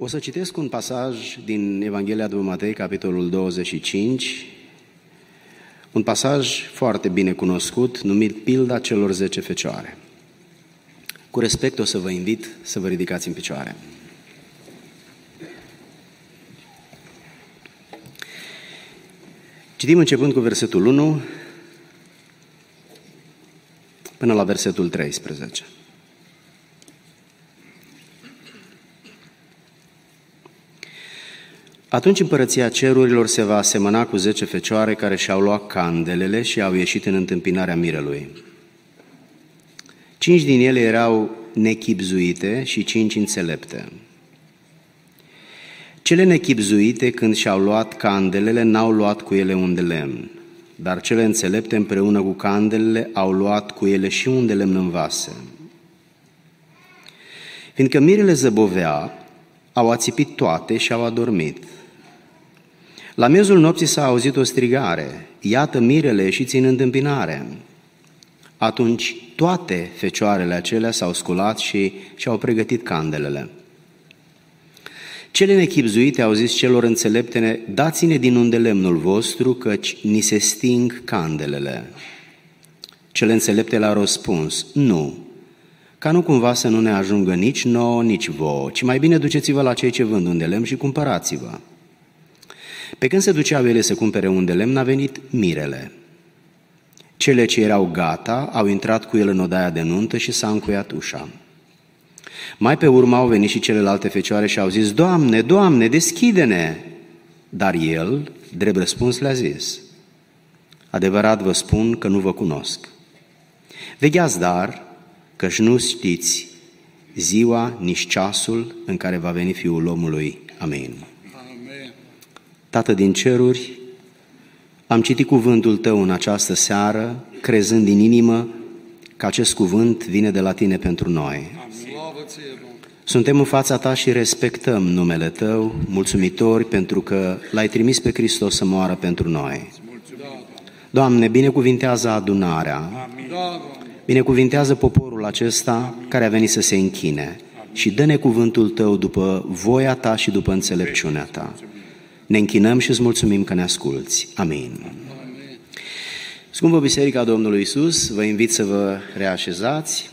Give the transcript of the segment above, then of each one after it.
O să citesc un pasaj din Evanghelia după Matei, capitolul 25, un pasaj foarte bine cunoscut, numit Pilda celor zece fecioare. Cu respect o să vă invit să vă ridicați în picioare. Citim începând cu versetul 1 până la versetul 13. Atunci împărăția cerurilor se va asemăna cu zece fecioare care și-au luat candelele și au ieșit în întâmpinarea mirelui. Cinci din ele erau nechipzuite și cinci înțelepte. Cele nechipzuite, când și-au luat candelele, n-au luat cu ele un de lemn, dar cele înțelepte împreună cu candelele au luat cu ele și un de lemn în vase. Fiindcă mirele zăbovea, au ațipit toate și au adormit – la miezul nopții s-a auzit o strigare, iată mirele și țin întâmpinare. Atunci toate fecioarele acelea s-au sculat și și-au pregătit candelele. Cele nechipzuite au zis celor înțeleptene, dați-ne din unde lemnul vostru, căci ni se sting candelele. Cele înțelepte le-au răspuns, nu, ca nu cumva să nu ne ajungă nici nouă, nici vouă, ci mai bine duceți-vă la cei ce vând unde lemn și cumpărați-vă. Pe când se duceau ele să cumpere un de lemn, a venit mirele. Cele ce erau gata au intrat cu el în odaia de nuntă și s-a încuiat ușa. Mai pe urmă au venit și celelalte fecioare și au zis, Doamne, Doamne, deschide-ne! Dar el, drept răspuns, le-a zis, Adevărat vă spun că nu vă cunosc. Vegheați dar, căci nu știți ziua, nici ceasul în care va veni Fiul omului. Amin. Tată din ceruri, am citit cuvântul Tău în această seară, crezând din inimă că acest cuvânt vine de la Tine pentru noi. Suntem în fața Ta și respectăm numele Tău, mulțumitori pentru că L-ai trimis pe Hristos să moară pentru noi. Doamne, binecuvintează adunarea, binecuvintează poporul acesta care a venit să se închine și dă-ne cuvântul Tău după voia Ta și după înțelepciunea Ta. Ne închinăm și îți mulțumim că ne asculți. Amin. Scumpă Biserica Domnului Isus, vă invit să vă reașezați.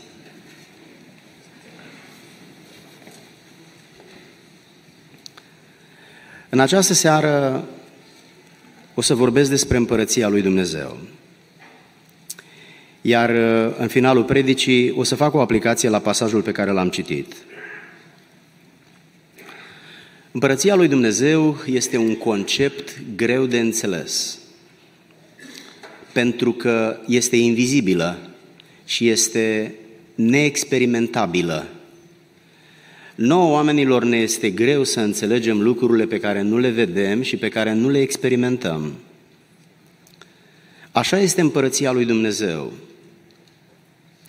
În această seară o să vorbesc despre împărăția lui Dumnezeu. Iar în finalul predicii o să fac o aplicație la pasajul pe care l-am citit. Împărăția lui Dumnezeu este un concept greu de înțeles, pentru că este invizibilă și este neexperimentabilă. Nouă oamenilor ne este greu să înțelegem lucrurile pe care nu le vedem și pe care nu le experimentăm. Așa este împărăția lui Dumnezeu.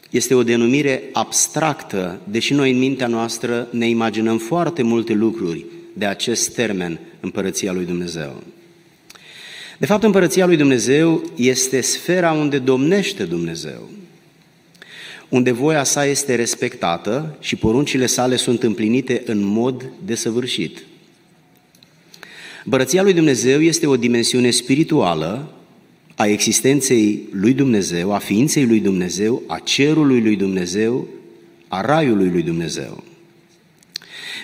Este o denumire abstractă, deși noi în mintea noastră ne imaginăm foarte multe lucruri de acest termen, împărăția lui Dumnezeu. De fapt, împărăția lui Dumnezeu este sfera unde domnește Dumnezeu, unde voia sa este respectată și poruncile sale sunt împlinite în mod desăvârșit. Împărăția lui Dumnezeu este o dimensiune spirituală a existenței lui Dumnezeu, a ființei lui Dumnezeu, a cerului lui Dumnezeu, a raiului lui Dumnezeu.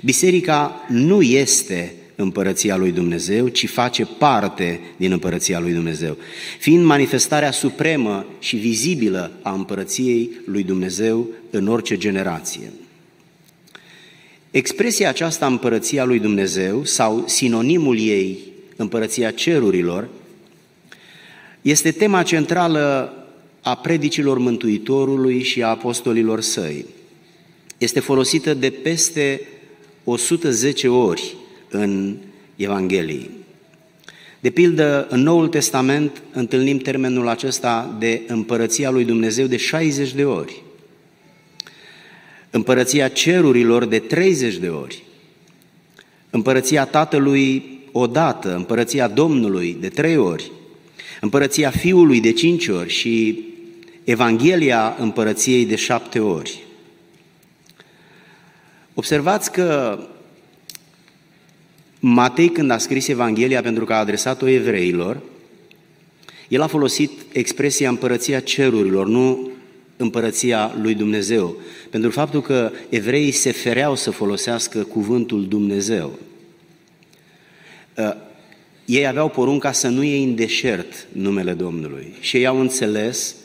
Biserica nu este împărăția lui Dumnezeu, ci face parte din împărăția lui Dumnezeu, fiind manifestarea supremă și vizibilă a împărăției lui Dumnezeu în orice generație. Expresia aceasta împărăția lui Dumnezeu sau sinonimul ei împărăția cerurilor este tema centrală a predicilor Mântuitorului și a apostolilor săi. Este folosită de peste 110 ori în Evanghelii. De pildă, în Noul Testament întâlnim termenul acesta de împărăția lui Dumnezeu de 60 de ori, împărăția cerurilor de 30 de ori, împărăția Tatălui odată, împărăția Domnului de trei ori, împărăția Fiului de cinci ori și Evanghelia împărăției de șapte ori. Observați că Matei, când a scris Evanghelia pentru că a adresat-o evreilor, el a folosit expresia împărăția cerurilor, nu împărăția lui Dumnezeu, pentru faptul că evreii se fereau să folosească cuvântul Dumnezeu. Uh, ei aveau porunca să nu iei în deșert numele Domnului și ei au înțeles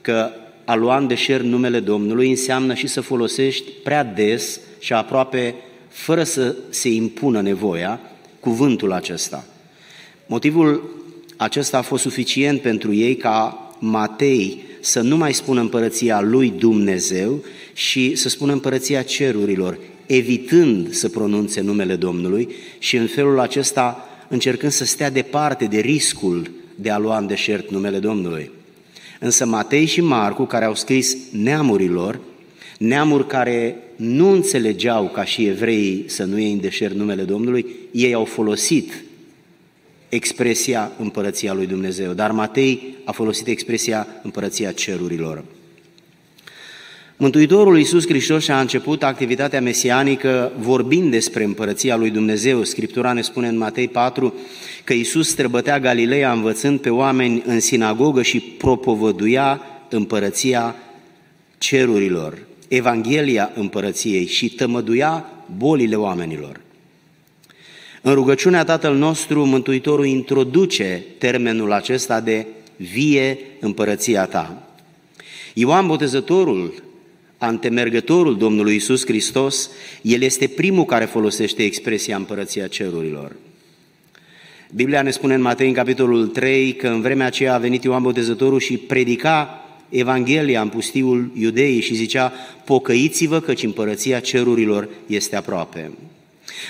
că a lua în deșert numele Domnului înseamnă și să folosești prea des și aproape fără să se impună nevoia cuvântul acesta. Motivul acesta a fost suficient pentru ei ca Matei să nu mai spună împărăția lui Dumnezeu și să spună împărăția cerurilor, evitând să pronunțe numele Domnului și în felul acesta încercând să stea departe de riscul de a lua în deșert numele Domnului. Însă Matei și Marcu, care au scris neamurilor, neamuri care nu înțelegeau ca și evreii să nu iei în deșert numele Domnului, ei au folosit expresia împărăția lui Dumnezeu, dar Matei a folosit expresia împărăția cerurilor. Mântuitorul Iisus Hristos și-a început activitatea mesianică vorbind despre împărăția lui Dumnezeu. Scriptura ne spune în Matei 4 că Iisus străbătea Galileea învățând pe oameni în sinagogă și propovăduia împărăția cerurilor, Evanghelia împărăției și tămăduia bolile oamenilor. În rugăciunea Tatăl nostru, Mântuitorul introduce termenul acesta de vie împărăția ta. Ioan Botezătorul antemergătorul Domnului Isus Hristos, el este primul care folosește expresia împărăția cerurilor. Biblia ne spune în Matei, în capitolul 3, că în vremea aceea a venit Ioan Botezătorul și predica Evanghelia în pustiul iudeii și zicea, pocăiți-vă căci împărăția cerurilor este aproape.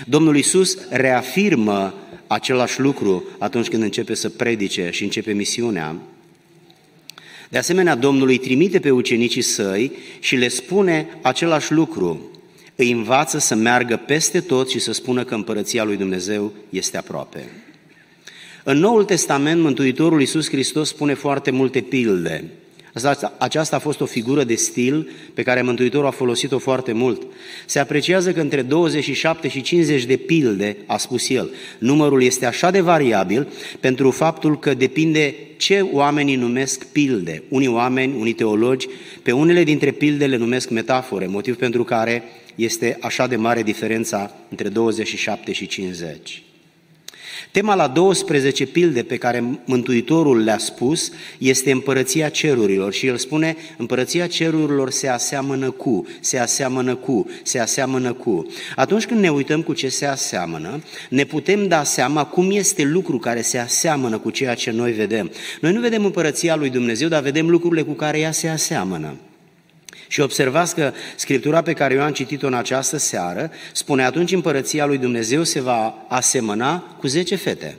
Domnul Isus reafirmă același lucru atunci când începe să predice și începe misiunea. De asemenea, Domnul îi trimite pe ucenicii săi și le spune același lucru. Îi învață să meargă peste tot și să spună că împărăția lui Dumnezeu este aproape. În Noul Testament, Mântuitorul Iisus Hristos spune foarte multe pilde aceasta a fost o figură de stil pe care Mântuitorul a folosit-o foarte mult. Se apreciază că între 27 și 50 de pilde, a spus el. Numărul este așa de variabil pentru faptul că depinde ce oamenii numesc pilde. Unii oameni, unii teologi, pe unele dintre pilde le numesc metafore, motiv pentru care este așa de mare diferența între 27 și 50. Tema la 12 pilde pe care Mântuitorul le-a spus este împărăția cerurilor și el spune împărăția cerurilor se aseamănă cu, se aseamănă cu, se aseamănă cu. Atunci când ne uităm cu ce se aseamănă, ne putem da seama cum este lucru care se aseamănă cu ceea ce noi vedem. Noi nu vedem împărăția lui Dumnezeu, dar vedem lucrurile cu care ea se aseamănă. Și observați că Scriptura pe care eu am citit-o în această seară spune atunci împărăția lui Dumnezeu se va asemăna cu zece fete.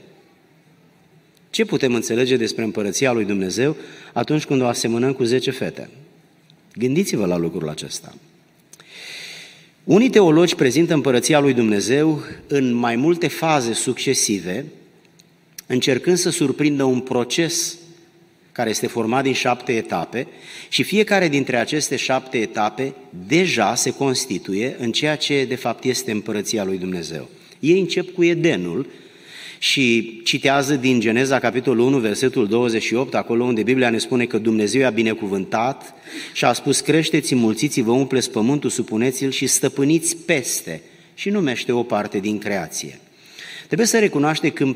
Ce putem înțelege despre împărăția lui Dumnezeu atunci când o asemănăm cu zece fete? Gândiți-vă la lucrul acesta. Unii teologi prezintă împărăția lui Dumnezeu în mai multe faze succesive, încercând să surprindă un proces care este format din șapte etape și fiecare dintre aceste șapte etape deja se constituie în ceea ce de fapt este împărăția lui Dumnezeu. Ei încep cu Edenul și citează din Geneza, capitolul 1, versetul 28, acolo unde Biblia ne spune că Dumnezeu a binecuvântat și a spus, creșteți, mulțiți-vă, umpleți pământul, supuneți-l și stăpâniți peste și numește o parte din creație. Trebuie să recunoaște când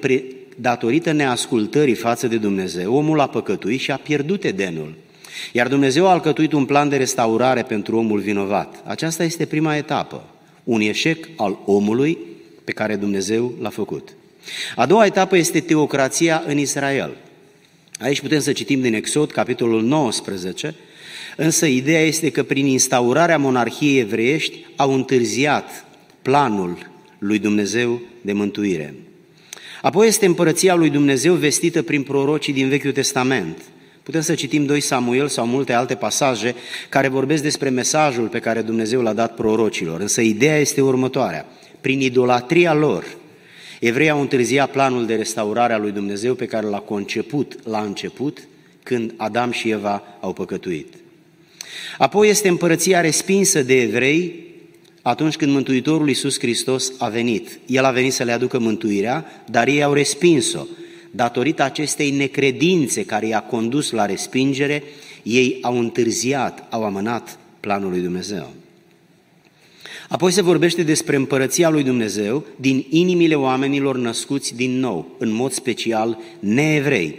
datorită neascultării față de Dumnezeu, omul a păcătuit și a pierdut Edenul. Iar Dumnezeu a alcătuit un plan de restaurare pentru omul vinovat. Aceasta este prima etapă, un eșec al omului pe care Dumnezeu l-a făcut. A doua etapă este teocrația în Israel. Aici putem să citim din Exod, capitolul 19, însă ideea este că prin instaurarea monarhiei evreiești au întârziat planul lui Dumnezeu de mântuire. Apoi este împărăția lui Dumnezeu vestită prin prorocii din Vechiul Testament. Putem să citim 2 Samuel sau multe alte pasaje care vorbesc despre mesajul pe care Dumnezeu l-a dat prorocilor. Însă ideea este următoarea. Prin idolatria lor, evreii au întârziat planul de restaurare a lui Dumnezeu pe care l-a conceput la început, când Adam și Eva au păcătuit. Apoi este împărăția respinsă de evrei atunci când Mântuitorul Iisus Hristos a venit. El a venit să le aducă mântuirea, dar ei au respins-o. Datorită acestei necredințe care i-a condus la respingere, ei au întârziat, au amânat planul lui Dumnezeu. Apoi se vorbește despre împărăția lui Dumnezeu din inimile oamenilor născuți din nou, în mod special neevrei.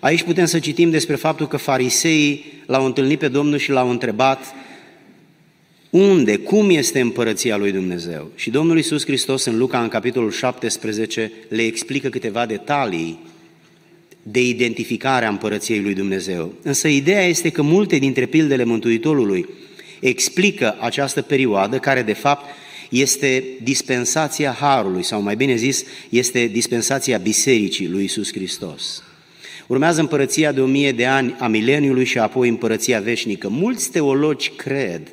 Aici putem să citim despre faptul că fariseii l-au întâlnit pe Domnul și l-au întrebat unde, cum este împărăția lui Dumnezeu. Și Domnul Iisus Hristos în Luca, în capitolul 17, le explică câteva detalii de identificare a împărăției lui Dumnezeu. Însă ideea este că multe dintre pildele Mântuitorului explică această perioadă care de fapt este dispensația Harului, sau mai bine zis, este dispensația Bisericii lui Isus Hristos. Urmează împărăția de o mie de ani a mileniului și apoi împărăția veșnică. Mulți teologi cred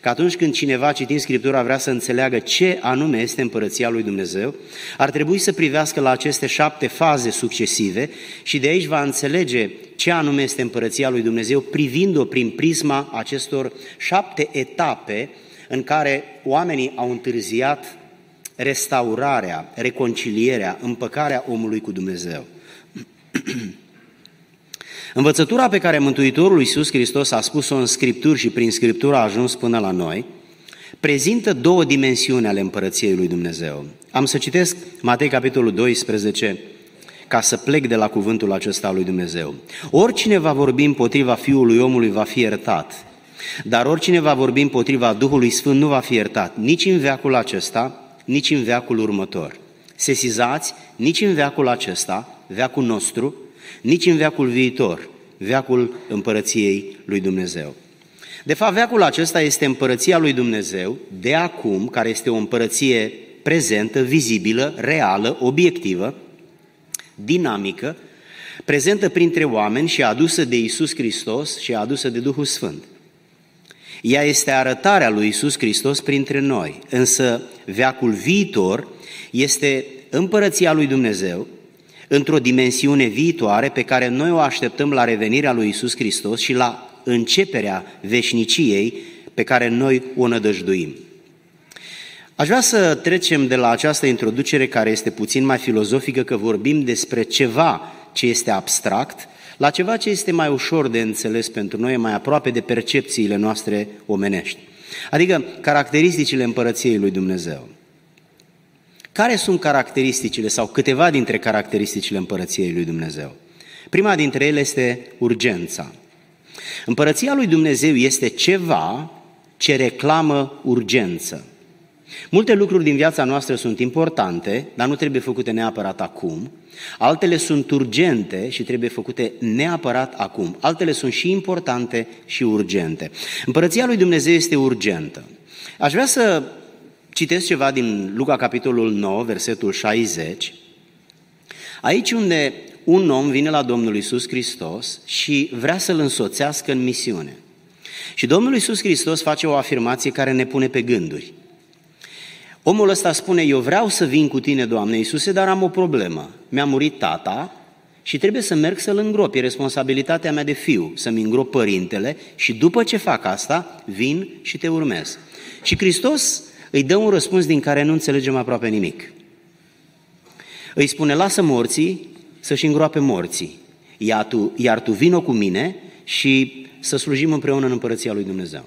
că atunci când cineva citind Scriptura vrea să înțeleagă ce anume este împărăția lui Dumnezeu, ar trebui să privească la aceste șapte faze succesive și de aici va înțelege ce anume este împărăția lui Dumnezeu, privind-o prin prisma acestor șapte etape în care oamenii au întârziat restaurarea, reconcilierea, împăcarea omului cu Dumnezeu. Învățătura pe care Mântuitorul Iisus Hristos a spus-o în Scripturi și prin Scriptură a ajuns până la noi, prezintă două dimensiuni ale împărăției lui Dumnezeu. Am să citesc Matei capitolul 12, ca să plec de la cuvântul acesta al lui Dumnezeu. Oricine va vorbi împotriva Fiului omului va fi iertat, dar oricine va vorbi împotriva Duhului Sfânt nu va fi iertat, nici în veacul acesta, nici în veacul următor. Sesizați, nici în veacul acesta, veacul nostru, nici în veacul viitor, veacul împărăției lui Dumnezeu. De fapt, veacul acesta este împărăția lui Dumnezeu de acum, care este o împărăție prezentă, vizibilă, reală, obiectivă, dinamică, prezentă printre oameni și adusă de Isus Hristos și adusă de Duhul Sfânt. Ea este arătarea lui Isus Hristos printre noi, însă veacul viitor este împărăția lui Dumnezeu, într-o dimensiune viitoare pe care noi o așteptăm la revenirea lui Isus Hristos și la începerea veșniciei pe care noi o nădăjduim. Aș vrea să trecem de la această introducere care este puțin mai filozofică, că vorbim despre ceva ce este abstract, la ceva ce este mai ușor de înțeles pentru noi, mai aproape de percepțiile noastre omenești. Adică caracteristicile împărăției lui Dumnezeu. Care sunt caracteristicile sau câteva dintre caracteristicile împărăției lui Dumnezeu? Prima dintre ele este urgența. Împărăția lui Dumnezeu este ceva ce reclamă urgență. Multe lucruri din viața noastră sunt importante, dar nu trebuie făcute neapărat acum. Altele sunt urgente și trebuie făcute neapărat acum. Altele sunt și importante și urgente. Împărăția lui Dumnezeu este urgentă. Aș vrea să Citesc ceva din Luca, capitolul 9, versetul 60. Aici unde un om vine la Domnul Isus Hristos și vrea să-l însoțească în misiune. Și Domnul Isus Hristos face o afirmație care ne pune pe gânduri. Omul ăsta spune, eu vreau să vin cu tine, Doamne Iisuse, dar am o problemă. Mi-a murit tata și trebuie să merg să-l îngrop. E responsabilitatea mea de fiu, să-mi îngrop părintele și după ce fac asta, vin și te urmez. Și Hristos îi dă un răspuns din care nu înțelegem aproape nimic. Îi spune, lasă morții să-și îngroape morții, iar tu, iar tu vină cu mine și să slujim împreună în împărăția lui Dumnezeu.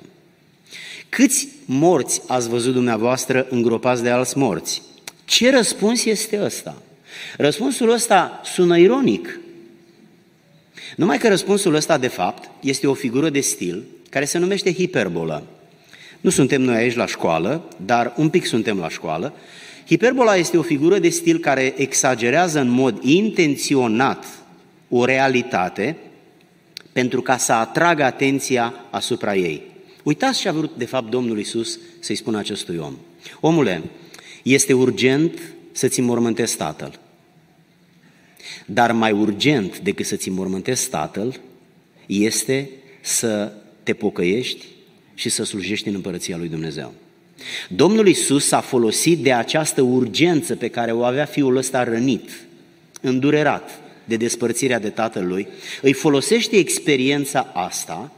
Câți morți ați văzut dumneavoastră îngropați de alți morți? Ce răspuns este ăsta? Răspunsul ăsta sună ironic. Numai că răspunsul ăsta, de fapt, este o figură de stil care se numește hiperbolă. Nu suntem noi aici la școală, dar un pic suntem la școală. Hiperbola este o figură de stil care exagerează în mod intenționat o realitate pentru ca să atragă atenția asupra ei. Uitați ce a vrut de fapt Domnul Isus să-i spună acestui om. Omule, este urgent să-ți înmormântezi tatăl. Dar mai urgent decât să-ți înmormântezi tatăl este să te pocăiești și să slujești în împărăția lui Dumnezeu. Domnul Isus a folosit de această urgență pe care o avea fiul ăsta rănit, îndurerat de despărțirea de tatăl lui, îi folosește experiența asta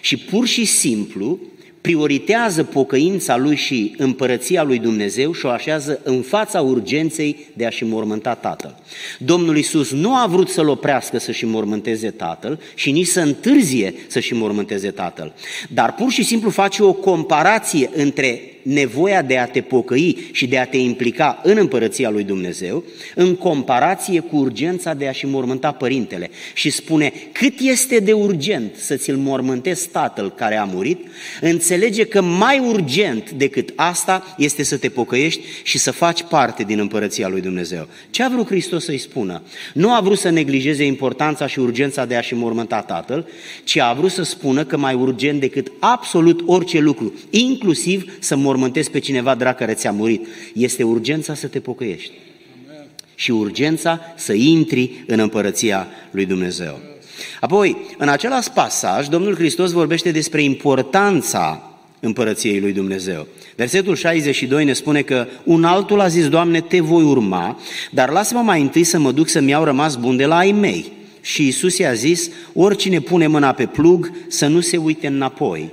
și pur și simplu prioritează pocăința lui și împărăția lui Dumnezeu și o așează în fața urgenței de a-și mormânta tatăl. Domnul Isus nu a vrut să-l oprească să-și mormânteze tatăl și nici să întârzie să-și mormânteze tatăl, dar pur și simplu face o comparație între nevoia de a te pocăi și de a te implica în împărăția lui Dumnezeu, în comparație cu urgența de a-și mormânta părintele. Și spune, cât este de urgent să ți-l mormântezi tatăl care a murit, înțelege că mai urgent decât asta este să te pocăiești și să faci parte din împărăția lui Dumnezeu. Ce a vrut Hristos să-i spună? Nu a vrut să neglijeze importanța și urgența de a-și mormânta tatăl, ci a vrut să spună că mai urgent decât absolut orice lucru, inclusiv să mor mormântezi pe cineva drag care ți-a murit. Este urgența să te pocăiești. Și urgența să intri în împărăția lui Dumnezeu. Apoi, în același pasaj, Domnul Hristos vorbește despre importanța împărăției lui Dumnezeu. Versetul 62 ne spune că un altul a zis, Doamne, te voi urma, dar lasă-mă mai întâi să mă duc să-mi iau rămas bun de la ai mei. Și Isus i-a zis, oricine pune mâna pe plug să nu se uite înapoi,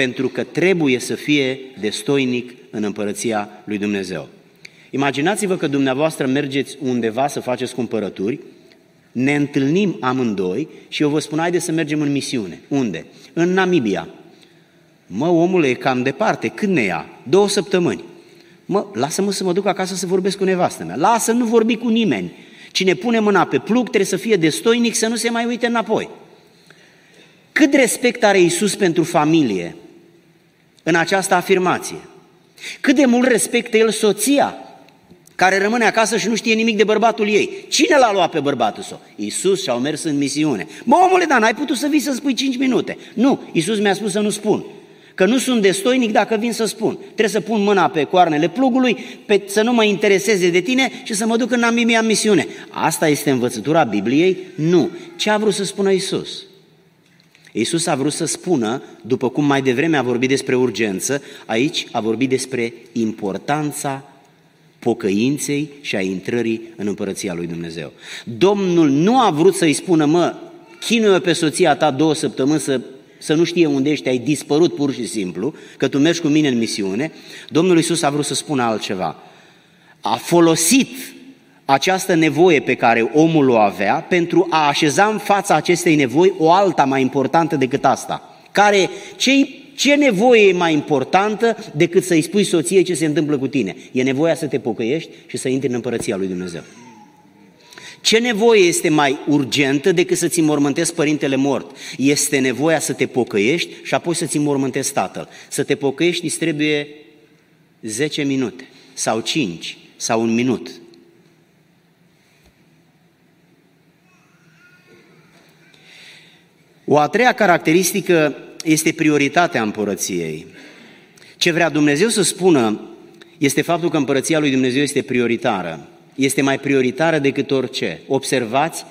pentru că trebuie să fie destoinic în împărăția lui Dumnezeu. Imaginați-vă că dumneavoastră mergeți undeva să faceți cumpărături, ne întâlnim amândoi și eu vă spun, haide să mergem în misiune. Unde? În Namibia. Mă, omule, e cam departe. Când ne ia? Două săptămâni. Mă, lasă-mă să mă duc acasă să vorbesc cu nevastă mea. Lasă, nu vorbi cu nimeni. Cine pune mâna pe plug trebuie să fie destoinic să nu se mai uite înapoi. Cât respect are Isus pentru familie în această afirmație? Cât de mult respectă el soția care rămâne acasă și nu știe nimic de bărbatul ei. Cine l-a luat pe bărbatul său? Iisus și-au mers în misiune. Bă, omule, dar n-ai putut să vii să spui 5 minute. Nu, Iisus mi-a spus să nu spun. Că nu sunt destoinic dacă vin să spun. Trebuie să pun mâna pe coarnele plugului, pe, să nu mă intereseze de tine și să mă duc în Namibia în misiune. Asta este învățătura Bibliei? Nu. Ce a vrut să spună Iisus? Iisus a vrut să spună, după cum mai devreme a vorbit despre urgență, aici a vorbit despre importanța pocăinței și a intrării în împărăția lui Dumnezeu. Domnul nu a vrut să-i spună, mă, chinuie pe soția ta două săptămâni să, să nu știe unde ești, ai dispărut pur și simplu, că tu mergi cu mine în misiune. Domnul Iisus a vrut să spună altceva. A folosit această nevoie pe care omul o avea pentru a așeza în fața acestei nevoi o alta mai importantă decât asta. Care, cei ce nevoie e mai importantă decât să-i spui soției ce se întâmplă cu tine? E nevoia să te pocăiești și să intri în împărăția lui Dumnezeu. Ce nevoie este mai urgentă decât să-ți mormântezi părintele mort? Este nevoia să te pocăiești și apoi să-ți mormântezi tatăl. Să te pocăiești îți trebuie 10 minute sau 5 sau un minut. O a treia caracteristică este prioritatea împărăției. Ce vrea Dumnezeu să spună este faptul că împărăția lui Dumnezeu este prioritară. Este mai prioritară decât orice. Observați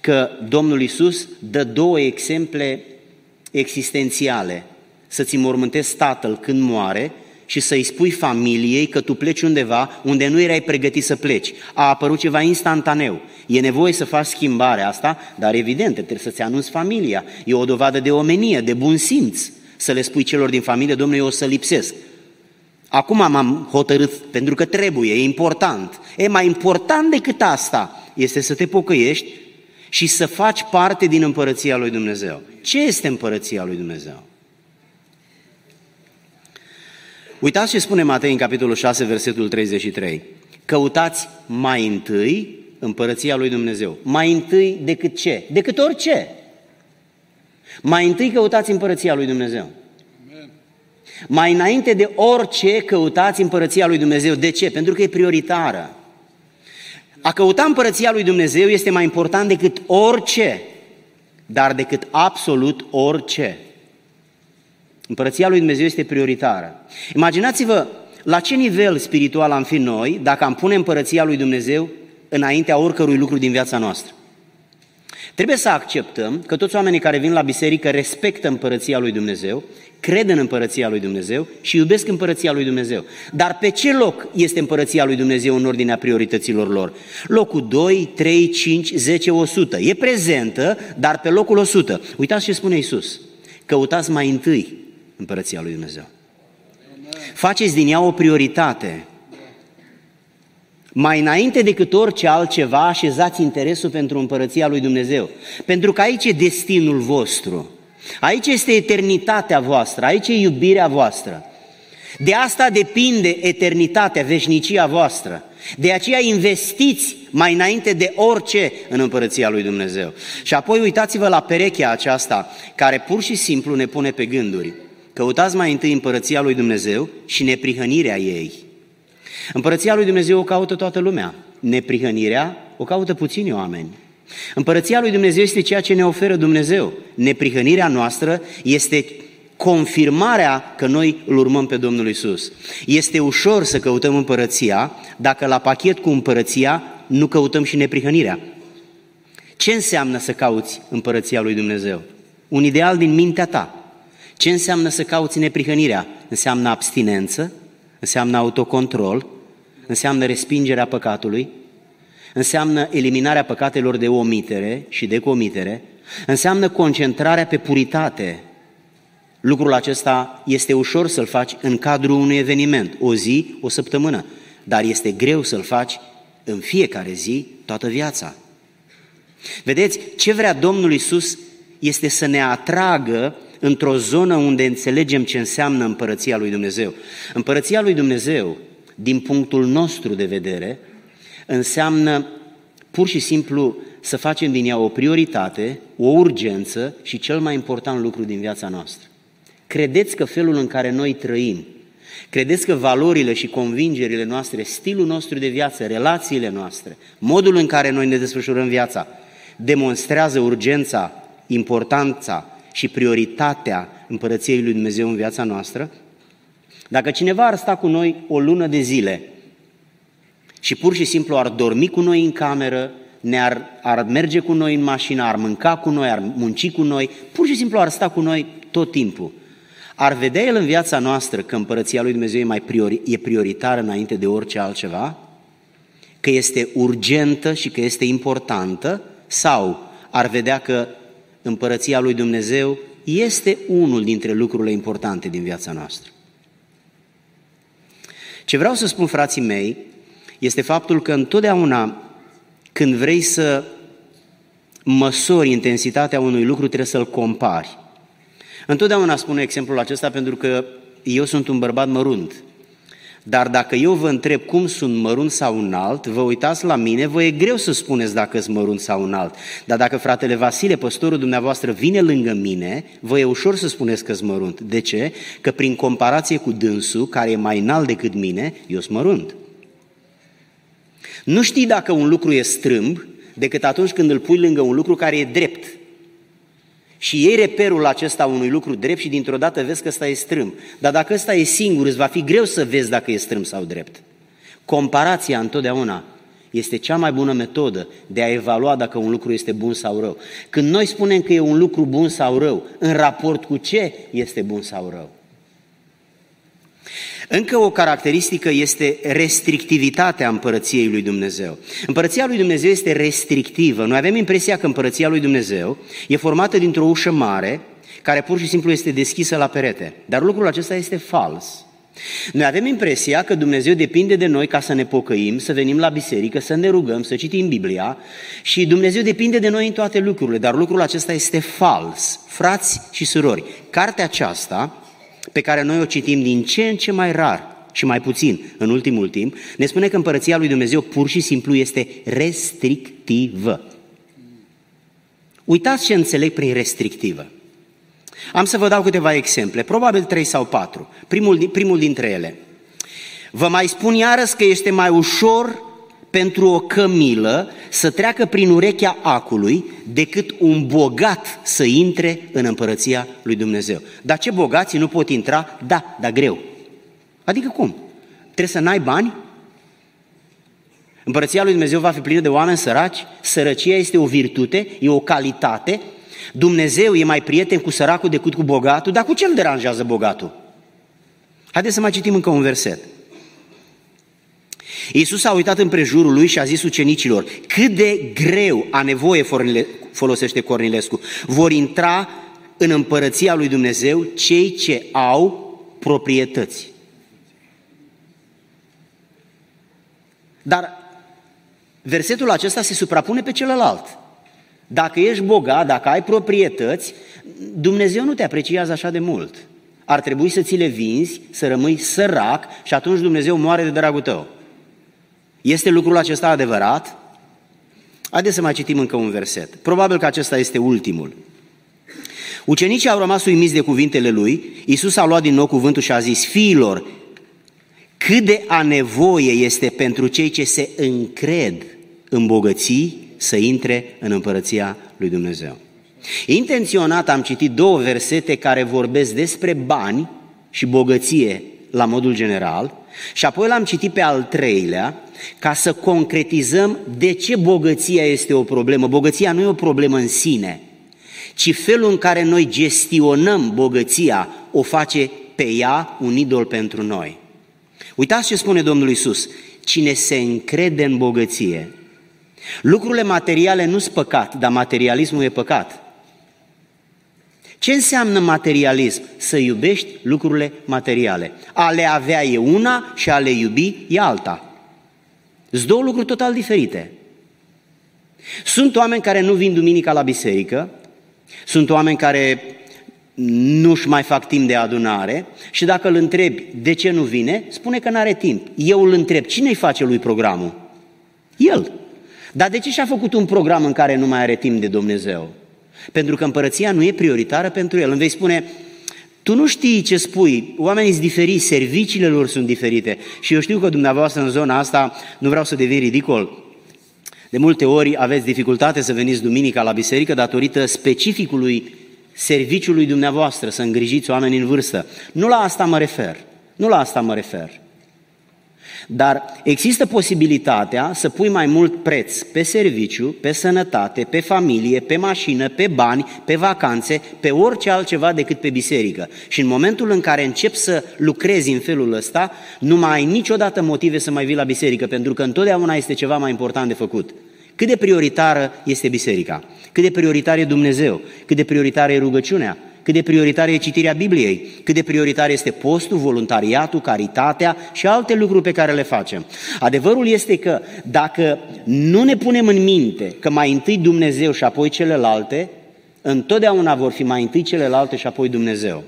că Domnul Isus dă două exemple existențiale. Să-ți mormântezi tatăl când moare și să-i spui familiei că tu pleci undeva unde nu erai pregătit să pleci. A apărut ceva instantaneu. E nevoie să faci schimbarea asta, dar evident, trebuie să-ți anunți familia. E o dovadă de omenie, de bun simț, să le spui celor din familie, domnule, eu o să lipsesc. Acum m-am hotărât, pentru că trebuie, e important. E mai important decât asta este să te pocăiești și să faci parte din împărăția lui Dumnezeu. Ce este împărăția lui Dumnezeu? Uitați ce spune Matei în capitolul 6, versetul 33. Căutați mai întâi împărăția lui Dumnezeu. Mai întâi decât ce? Decât orice. Mai întâi căutați împărăția lui Dumnezeu. Mai înainte de orice căutați împărăția lui Dumnezeu. De ce? Pentru că e prioritară. A căuta împărăția lui Dumnezeu este mai important decât orice, dar decât absolut orice. Împărăția lui Dumnezeu este prioritară. Imaginați-vă la ce nivel spiritual am fi noi dacă am pune împărăția lui Dumnezeu înaintea oricărui lucru din viața noastră. Trebuie să acceptăm că toți oamenii care vin la biserică respectă împărăția lui Dumnezeu, cred în împărăția lui Dumnezeu și iubesc împărăția lui Dumnezeu. Dar pe ce loc este împărăția lui Dumnezeu în ordinea priorităților lor? Locul 2, 3, 5, 10, 100. E prezentă, dar pe locul 100. Uitați ce spune Isus. Căutați mai întâi împărăția lui Dumnezeu. Faceți din ea o prioritate. Mai înainte decât orice altceva, așezați interesul pentru împărăția lui Dumnezeu. Pentru că aici e destinul vostru. Aici este eternitatea voastră, aici e iubirea voastră. De asta depinde eternitatea, veșnicia voastră. De aceea investiți mai înainte de orice în împărăția lui Dumnezeu. Și apoi uitați-vă la perechea aceasta, care pur și simplu ne pune pe gânduri. Căutați mai întâi împărăția lui Dumnezeu și neprihănirea ei. Împărăția lui Dumnezeu o caută toată lumea. Neprihănirea o caută puțini oameni. Împărăția lui Dumnezeu este ceea ce ne oferă Dumnezeu. Neprihănirea noastră este confirmarea că noi îl urmăm pe Domnul Isus. Este ușor să căutăm împărăția dacă la pachet cu împărăția nu căutăm și neprihănirea. Ce înseamnă să cauți împărăția lui Dumnezeu? Un ideal din mintea ta. Ce înseamnă să cauți neprihănirea? Înseamnă abstinență, înseamnă autocontrol, înseamnă respingerea păcatului, înseamnă eliminarea păcatelor de omitere și de comitere, înseamnă concentrarea pe puritate. Lucrul acesta este ușor să-l faci în cadrul unui eveniment, o zi, o săptămână, dar este greu să-l faci în fiecare zi, toată viața. Vedeți, ce vrea Domnul Isus este să ne atragă într-o zonă unde înțelegem ce înseamnă împărăția lui Dumnezeu. Împărăția lui Dumnezeu, din punctul nostru de vedere, înseamnă pur și simplu să facem din ea o prioritate, o urgență și cel mai important lucru din viața noastră. Credeți că felul în care noi trăim, credeți că valorile și convingerile noastre, stilul nostru de viață, relațiile noastre, modul în care noi ne desfășurăm viața, demonstrează urgența, importanța și prioritatea împărăției lui Dumnezeu în viața noastră? Dacă cineva ar sta cu noi o lună de zile și pur și simplu ar dormi cu noi în cameră, ne-ar ar merge cu noi în mașină, ar mânca cu noi, ar munci cu noi, pur și simplu ar sta cu noi tot timpul. Ar vedea el în viața noastră că împărăția lui Dumnezeu e, mai priori, e prioritară înainte de orice altceva? Că este urgentă și că este importantă? Sau ar vedea că împărăția lui Dumnezeu este unul dintre lucrurile importante din viața noastră? Ce vreau să spun, frații mei, este faptul că întotdeauna când vrei să măsori intensitatea unui lucru, trebuie să-l compari. Întotdeauna spun exemplul acesta pentru că eu sunt un bărbat mărunt. Dar dacă eu vă întreb cum sunt mărunt sau înalt, vă uitați la mine, vă e greu să spuneți dacă sunt mărunt sau înalt. Dar dacă fratele Vasile, păstorul dumneavoastră, vine lângă mine, vă e ușor să spuneți că sunt mărunt. De ce? Că prin comparație cu dânsul, care e mai înalt decât mine, eu sunt mărunt. Nu știi dacă un lucru e strâmb decât atunci când îl pui lângă un lucru care e drept. Și iei reperul acesta unui lucru drept și dintr-o dată vezi că ăsta e strâmb. Dar dacă ăsta e singur, îți va fi greu să vezi dacă e strâmb sau drept. Comparația întotdeauna este cea mai bună metodă de a evalua dacă un lucru este bun sau rău. Când noi spunem că e un lucru bun sau rău, în raport cu ce este bun sau rău? Încă o caracteristică este restrictivitatea împărăției lui Dumnezeu. Împărăția lui Dumnezeu este restrictivă. Noi avem impresia că împărăția lui Dumnezeu e formată dintr-o ușă mare care pur și simplu este deschisă la perete. Dar lucrul acesta este fals. Noi avem impresia că Dumnezeu depinde de noi ca să ne pocăim, să venim la biserică, să ne rugăm, să citim Biblia și Dumnezeu depinde de noi în toate lucrurile, dar lucrul acesta este fals. Frați și surori, cartea aceasta pe care noi o citim din ce în ce mai rar și mai puțin în ultimul timp, ne spune că împărăția lui Dumnezeu pur și simplu este restrictivă. Uitați ce înțeleg prin restrictivă. Am să vă dau câteva exemple, probabil trei sau patru. Primul, primul dintre ele. Vă mai spun iarăși că este mai ușor pentru o cămilă să treacă prin urechea acului decât un bogat să intre în împărăția lui Dumnezeu. Dar ce bogații nu pot intra? Da, dar greu. Adică cum? Trebuie să n-ai bani? Împărăția lui Dumnezeu va fi plină de oameni săraci? Sărăcia este o virtute, e o calitate. Dumnezeu e mai prieten cu săracul decât cu bogatul, dar cu ce îl deranjează bogatul? Haideți să mai citim încă un verset. Iisus a uitat împrejurul lui și a zis ucenicilor, cât de greu a nevoie, folosește Cornilescu, vor intra în împărăția lui Dumnezeu cei ce au proprietăți. Dar versetul acesta se suprapune pe celălalt. Dacă ești bogat, dacă ai proprietăți, Dumnezeu nu te apreciază așa de mult. Ar trebui să ți le vinzi, să rămâi sărac și atunci Dumnezeu moare de dragul tău. Este lucrul acesta adevărat? Haideți să mai citim încă un verset. Probabil că acesta este ultimul. Ucenicii au rămas uimiți de cuvintele lui. Iisus a luat din nou cuvântul și a zis, fiilor, cât de a nevoie este pentru cei ce se încred în bogății să intre în împărăția lui Dumnezeu. Intenționat am citit două versete care vorbesc despre bani și bogăție la modul general și apoi l-am citit pe al treilea ca să concretizăm de ce bogăția este o problemă. Bogăția nu e o problemă în sine, ci felul în care noi gestionăm bogăția o face pe ea un idol pentru noi. Uitați ce spune Domnul Isus. Cine se încrede în bogăție. Lucrurile materiale nu sunt păcat, dar materialismul e păcat. Ce înseamnă materialism? Să iubești lucrurile materiale. A le avea e una și a le iubi e alta. Sunt două lucruri total diferite. Sunt oameni care nu vin duminica la biserică, sunt oameni care nu-și mai fac timp de adunare și dacă îl întrebi de ce nu vine, spune că nu are timp. Eu îl întreb, cine îi face lui programul? El. Dar de ce și-a făcut un program în care nu mai are timp de Dumnezeu? Pentru că împărăția nu e prioritară pentru el. Îmi vei spune, tu nu știi ce spui, oamenii sunt diferiți, serviciile lor sunt diferite. Și eu știu că dumneavoastră în zona asta, nu vreau să devin ridicol, de multe ori aveți dificultate să veniți duminica la biserică datorită specificului serviciului dumneavoastră, să îngrijiți oameni în vârstă. Nu la asta mă refer. Nu la asta mă refer. Dar există posibilitatea să pui mai mult preț pe serviciu, pe sănătate, pe familie, pe mașină, pe bani, pe vacanțe, pe orice altceva decât pe biserică. Și în momentul în care începi să lucrezi în felul ăsta, nu mai ai niciodată motive să mai vii la biserică, pentru că întotdeauna este ceva mai important de făcut. Cât de prioritară este biserica? Cât de prioritar e Dumnezeu? Cât de prioritară e rugăciunea? Cât de prioritară e citirea Bibliei, cât de prioritar este postul, voluntariatul, caritatea și alte lucruri pe care le facem. Adevărul este că dacă nu ne punem în minte că mai întâi Dumnezeu și apoi celelalte, întotdeauna vor fi mai întâi celelalte și apoi Dumnezeu.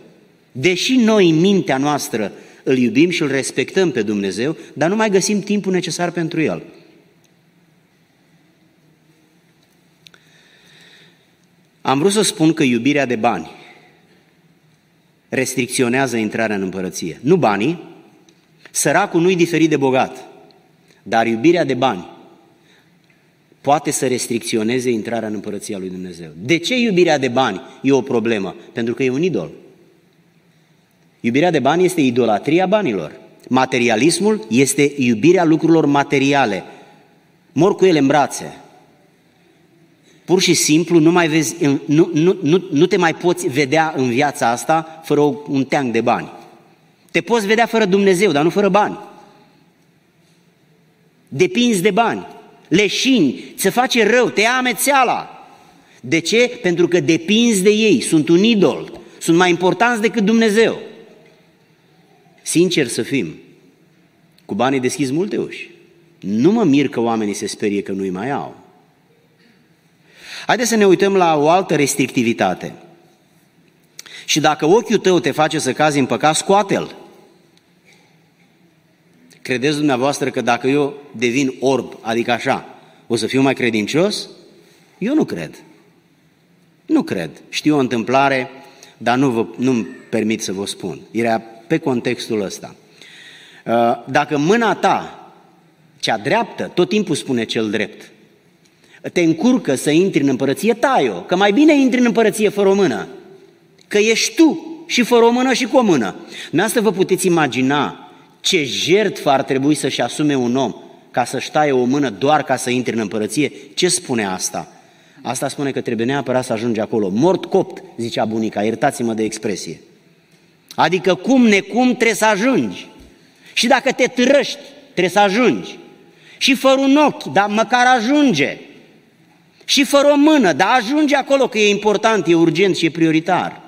Deși noi în mintea noastră îl iubim și îl respectăm pe Dumnezeu, dar nu mai găsim timpul necesar pentru El. Am vrut să spun că iubirea de bani restricționează intrarea în împărăție. Nu banii, săracul nu-i diferit de bogat, dar iubirea de bani poate să restricționeze intrarea în împărăția lui Dumnezeu. De ce iubirea de bani e o problemă? Pentru că e un idol. Iubirea de bani este idolatria banilor. Materialismul este iubirea lucrurilor materiale. Mor cu ele în brațe. Pur și simplu nu, mai vezi, nu, nu, nu, nu te mai poți vedea în viața asta fără un teanc de bani. Te poți vedea fără Dumnezeu, dar nu fără bani. Depinzi de bani, leșini, se face rău, te ia amețeala. De ce? Pentru că depinzi de ei, sunt un idol, sunt mai importanți decât Dumnezeu. Sincer să fim, cu banii deschizi multe uși. Nu mă mir că oamenii se sperie că nu-i mai au. Haideți să ne uităm la o altă restrictivitate. Și dacă ochiul tău te face să cazi în păcat, scoate-l. Credeți dumneavoastră că dacă eu devin orb, adică așa, o să fiu mai credincios? Eu nu cred. Nu cred. Știu o întâmplare, dar nu vă, nu-mi permit să vă spun. Era pe contextul ăsta. Uh, dacă mâna ta, cea dreaptă, tot timpul spune cel drept, te încurcă să intri în împărăție, tai-o, că mai bine intri în împărăție fără o mână, că ești tu și fără o mână și cu o mână. Dumneavoastră vă puteți imagina ce jertfă ar trebui să-și asume un om ca să-și taie o mână doar ca să intri în împărăție? Ce spune asta? Asta spune că trebuie neapărat să ajungi acolo. Mort copt, zicea bunica, iertați-mă de expresie. Adică cum necum trebuie să ajungi. Și dacă te târăști, trebuie să ajungi. Și fără un ochi, dar măcar ajunge. Și fără o mână, dar ajunge acolo că e important, e urgent și e prioritar.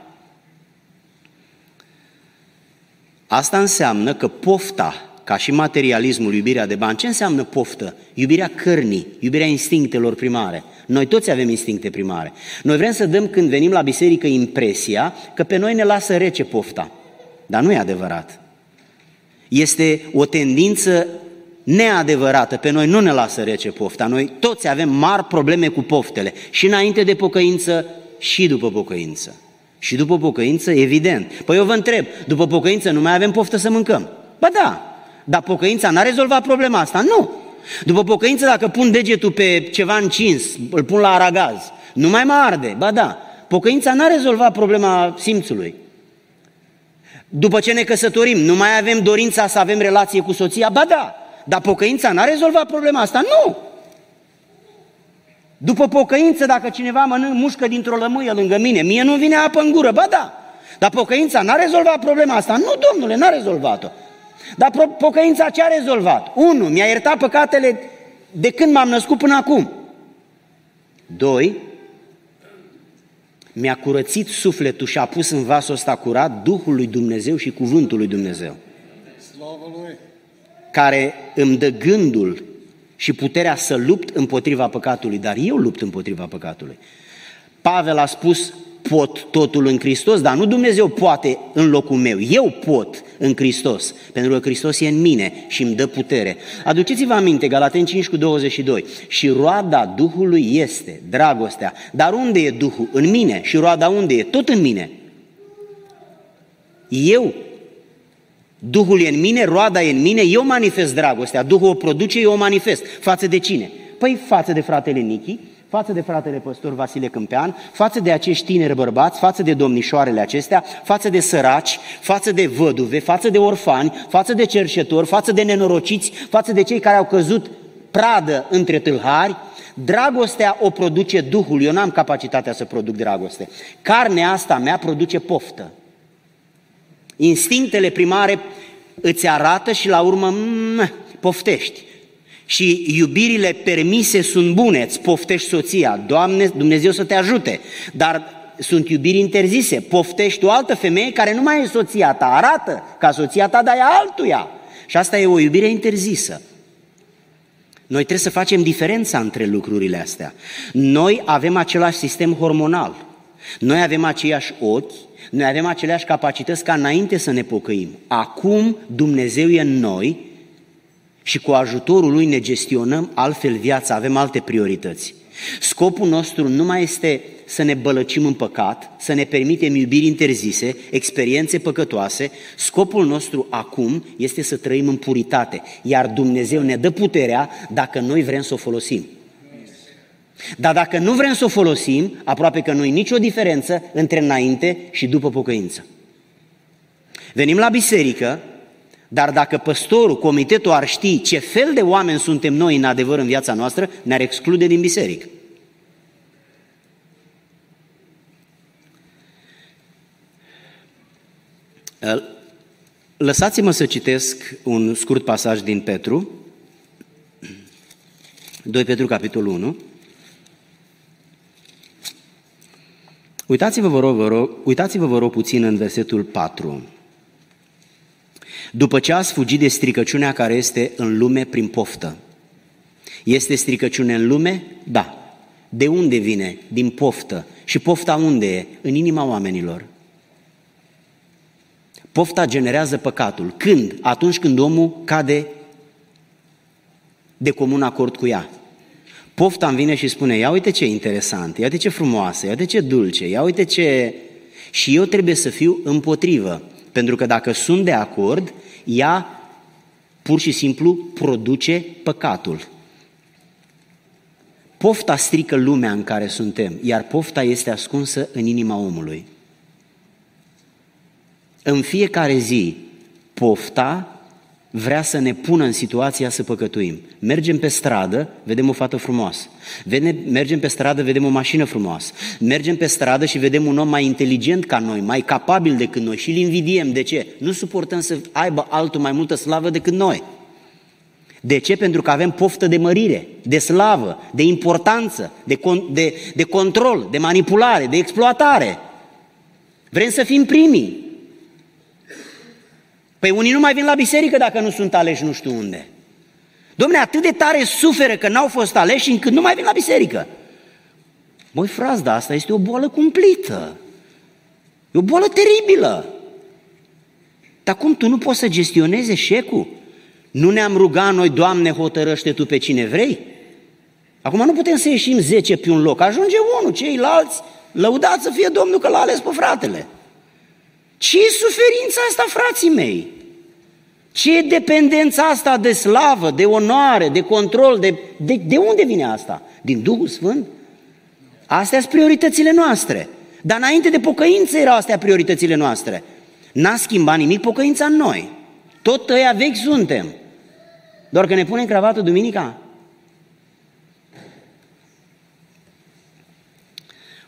Asta înseamnă că pofta, ca și materialismul, iubirea de bani, ce înseamnă poftă? Iubirea cărnii, iubirea instinctelor primare. Noi toți avem instincte primare. Noi vrem să dăm când venim la biserică impresia că pe noi ne lasă rece pofta. Dar nu e adevărat. Este o tendință neadevărată. Pe noi nu ne lasă rece pofta. Noi toți avem mari probleme cu poftele. Și înainte de pocăință și după pocăință. Și după pocăință, evident. Păi eu vă întreb, după pocăință nu mai avem poftă să mâncăm? Ba da, dar pocăința n-a rezolvat problema asta? Nu. După pocăință, dacă pun degetul pe ceva încins, îl pun la aragaz, nu mai mă arde. Ba da, pocăința n-a rezolvat problema simțului. După ce ne căsătorim, nu mai avem dorința să avem relație cu soția? Ba da, dar pocăința n-a rezolvat problema asta? Nu! După pocăință, dacă cineva mănânc mușcă dintr-o lămâie lângă mine, mie nu vine apă în gură, ba da, dar pocăința n-a rezolvat problema asta? Nu, domnule, n-a rezolvat-o. Dar pocăința ce a rezolvat? Unu, mi-a iertat păcatele de când m-am născut până acum. Doi, mi-a curățit sufletul și a pus în vasul ăsta curat Duhul lui Dumnezeu și Cuvântul lui Dumnezeu. Care îmi dă gândul și puterea să lupt împotriva păcatului, dar eu lupt împotriva păcatului. Pavel a spus, pot totul în Hristos, dar nu Dumnezeu poate în locul meu, eu pot în Hristos, pentru că Hristos e în mine și îmi dă putere. Aduceți-vă aminte, Galaten 5 cu 22, și roada Duhului este dragostea, dar unde e Duhul? În mine. Și roada unde e? Tot în mine. Eu Duhul e în mine, roada e în mine, eu manifest dragostea, Duhul o produce, eu o manifest. Față de cine? Păi față de fratele Nichi, față de fratele păstor Vasile Câmpean, față de acești tineri bărbați, față de domnișoarele acestea, față de săraci, față de văduve, față de orfani, față de cerșetori, față de nenorociți, față de cei care au căzut pradă între tâlhari, dragostea o produce Duhul, eu n-am capacitatea să produc dragoste. Carnea asta mea produce poftă. Instinctele primare îți arată și la urmă mh, poftești. Și iubirile permise sunt bune, îți poftești soția, Doamne, Dumnezeu să te ajute, dar sunt iubiri interzise, poftești o altă femeie care nu mai e soția ta, arată ca soția ta, dar e altuia. Și asta e o iubire interzisă. Noi trebuie să facem diferența între lucrurile astea. Noi avem același sistem hormonal, noi avem aceiași ochi, noi avem aceleași capacități ca înainte să ne pocăim. Acum Dumnezeu e în noi și cu ajutorul Lui ne gestionăm altfel viața, avem alte priorități. Scopul nostru nu mai este să ne bălăcim în păcat, să ne permitem iubiri interzise, experiențe păcătoase. Scopul nostru acum este să trăim în puritate, iar Dumnezeu ne dă puterea dacă noi vrem să o folosim. Dar dacă nu vrem să o folosim, aproape că nu e nicio diferență între înainte și după pocăință. Venim la biserică, dar dacă păstorul, comitetul ar ști ce fel de oameni suntem noi în adevăr în viața noastră, ne-ar exclude din biserică. Lăsați-mă să citesc un scurt pasaj din Petru, 2 Petru, capitolul 1. Uitați-vă, vă rog, vă rog, uitați-vă, vă rog, puțin în versetul 4. După ce ați fugit de stricăciunea care este în lume prin poftă. Este stricăciune în lume? Da. De unde vine? Din poftă. Și pofta unde e? În inima oamenilor. Pofta generează păcatul. Când? Atunci când omul cade de comun acord cu ea. Pofta îmi vine și spune, ia uite ce interesant, ia uite ce frumoasă, ia uite ce dulce, ia uite ce... Și eu trebuie să fiu împotrivă, pentru că dacă sunt de acord, ea pur și simplu produce păcatul. Pofta strică lumea în care suntem, iar pofta este ascunsă în inima omului. În fiecare zi, pofta vrea să ne pună în situația să păcătuim. Mergem pe stradă, vedem o fată frumoasă. Mergem pe stradă, vedem o mașină frumoasă. Mergem pe stradă și vedem un om mai inteligent ca noi, mai capabil decât noi și îl invidiem. De ce? Nu suportăm să aibă altul mai multă slavă decât noi. De ce? Pentru că avem poftă de mărire, de slavă, de importanță, de, con- de, de control, de manipulare, de exploatare. Vrem să fim primii. Păi unii nu mai vin la biserică dacă nu sunt aleși nu știu unde. Domne, atât de tare suferă că n-au fost aleși încât nu mai vin la biserică. Măi, frați, dar asta este o boală cumplită. E o boală teribilă. Dar cum tu nu poți să gestionezi eșecul? Nu ne-am rugat noi, Doamne, hotărăște Tu pe cine vrei? Acum nu putem să ieșim 10 pe un loc, ajunge unul, ceilalți, lăudați să fie Domnul că l-a ales pe fratele. Ce e suferința asta, frații mei? Ce e dependența asta de slavă, de onoare, de control, de, de, de unde vine asta? Din Duhul Sfânt? Astea sunt prioritățile noastre. Dar înainte de pocăință erau astea prioritățile noastre. N-a schimbat nimic pocăința în noi. Tot ăia vechi suntem. Doar că ne punem cravatul duminica?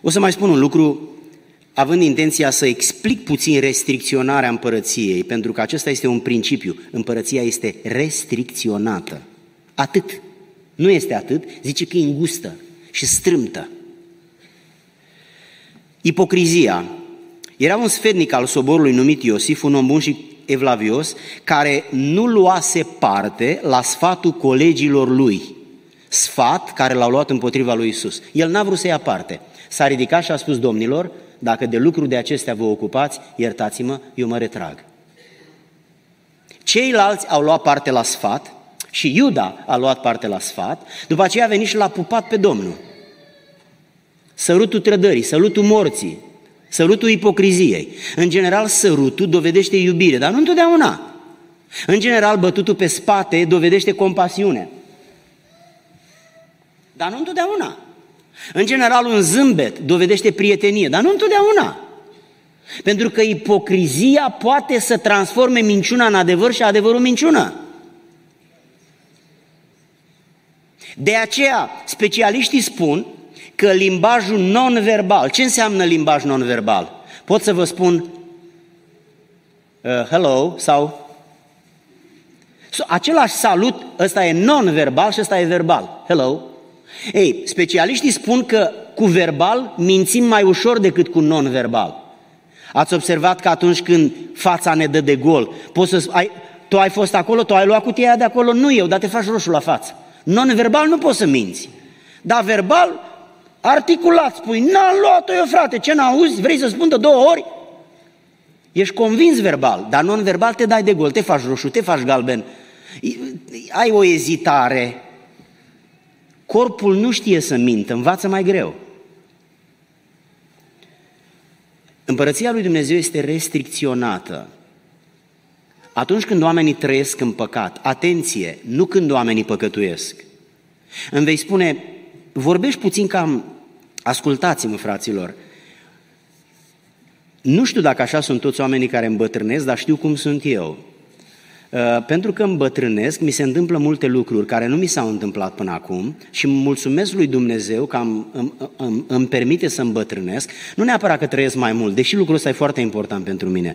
O să mai spun un lucru, având intenția să explic puțin restricționarea împărăției, pentru că acesta este un principiu. Împărăția este restricționată. Atât. Nu este atât, zice că e îngustă și strâmtă. Ipocrizia. Era un sfetnic al soborului numit Iosif, un om bun și evlavios, care nu luase parte la sfatul colegilor lui. Sfat care l-au luat împotriva lui Isus. El n-a vrut să ia parte. S-a ridicat și a spus, domnilor, dacă de lucruri de acestea vă ocupați, iertați-mă, eu mă retrag. Ceilalți au luat parte la sfat și Iuda a luat parte la sfat, după aceea a venit și l-a pupat pe Domnul. Sărutul trădării, sărutul morții, sărutul ipocriziei. În general, sărutul dovedește iubire, dar nu întotdeauna. În general, bătutul pe spate dovedește compasiune. Dar nu întotdeauna. În general, un zâmbet dovedește prietenie, dar nu întotdeauna. Pentru că ipocrizia poate să transforme minciuna în adevăr și adevărul în minciună. De aceea, specialiștii spun că limbajul non-verbal, ce înseamnă limbaj non-verbal? Pot să vă spun uh, hello sau so, același salut, ăsta e non-verbal și ăsta e verbal, hello. Ei, specialiștii spun că cu verbal mințim mai ușor decât cu non-verbal. Ați observat că atunci când fața ne dă de gol, poți să ai, tu ai fost acolo, tu ai luat cutia de acolo, nu eu, dar te faci roșu la față. Non-verbal nu poți să minți. Dar verbal, articulat, spui, n-am luat-o eu, frate, ce n-auzi, vrei să spun de două ori? Ești convins verbal, dar non-verbal te dai de gol, te faci roșu, te faci galben, ai o ezitare, Corpul nu știe să mintă, învață mai greu. Împărăția lui Dumnezeu este restricționată. Atunci când oamenii trăiesc în păcat, atenție, nu când oamenii păcătuiesc. Îmi vei spune, vorbești puțin cam, ascultați-mă fraților, nu știu dacă așa sunt toți oamenii care îmbătrânesc, dar știu cum sunt eu. Uh, pentru că îmbătrânesc, mi se întâmplă multe lucruri care nu mi s-au întâmplat până acum și mulțumesc lui Dumnezeu că îmi, îmi, îmi, îmi permite să îmbătrânesc, nu neapărat că trăiesc mai mult, deși lucrul ăsta e foarte important pentru mine,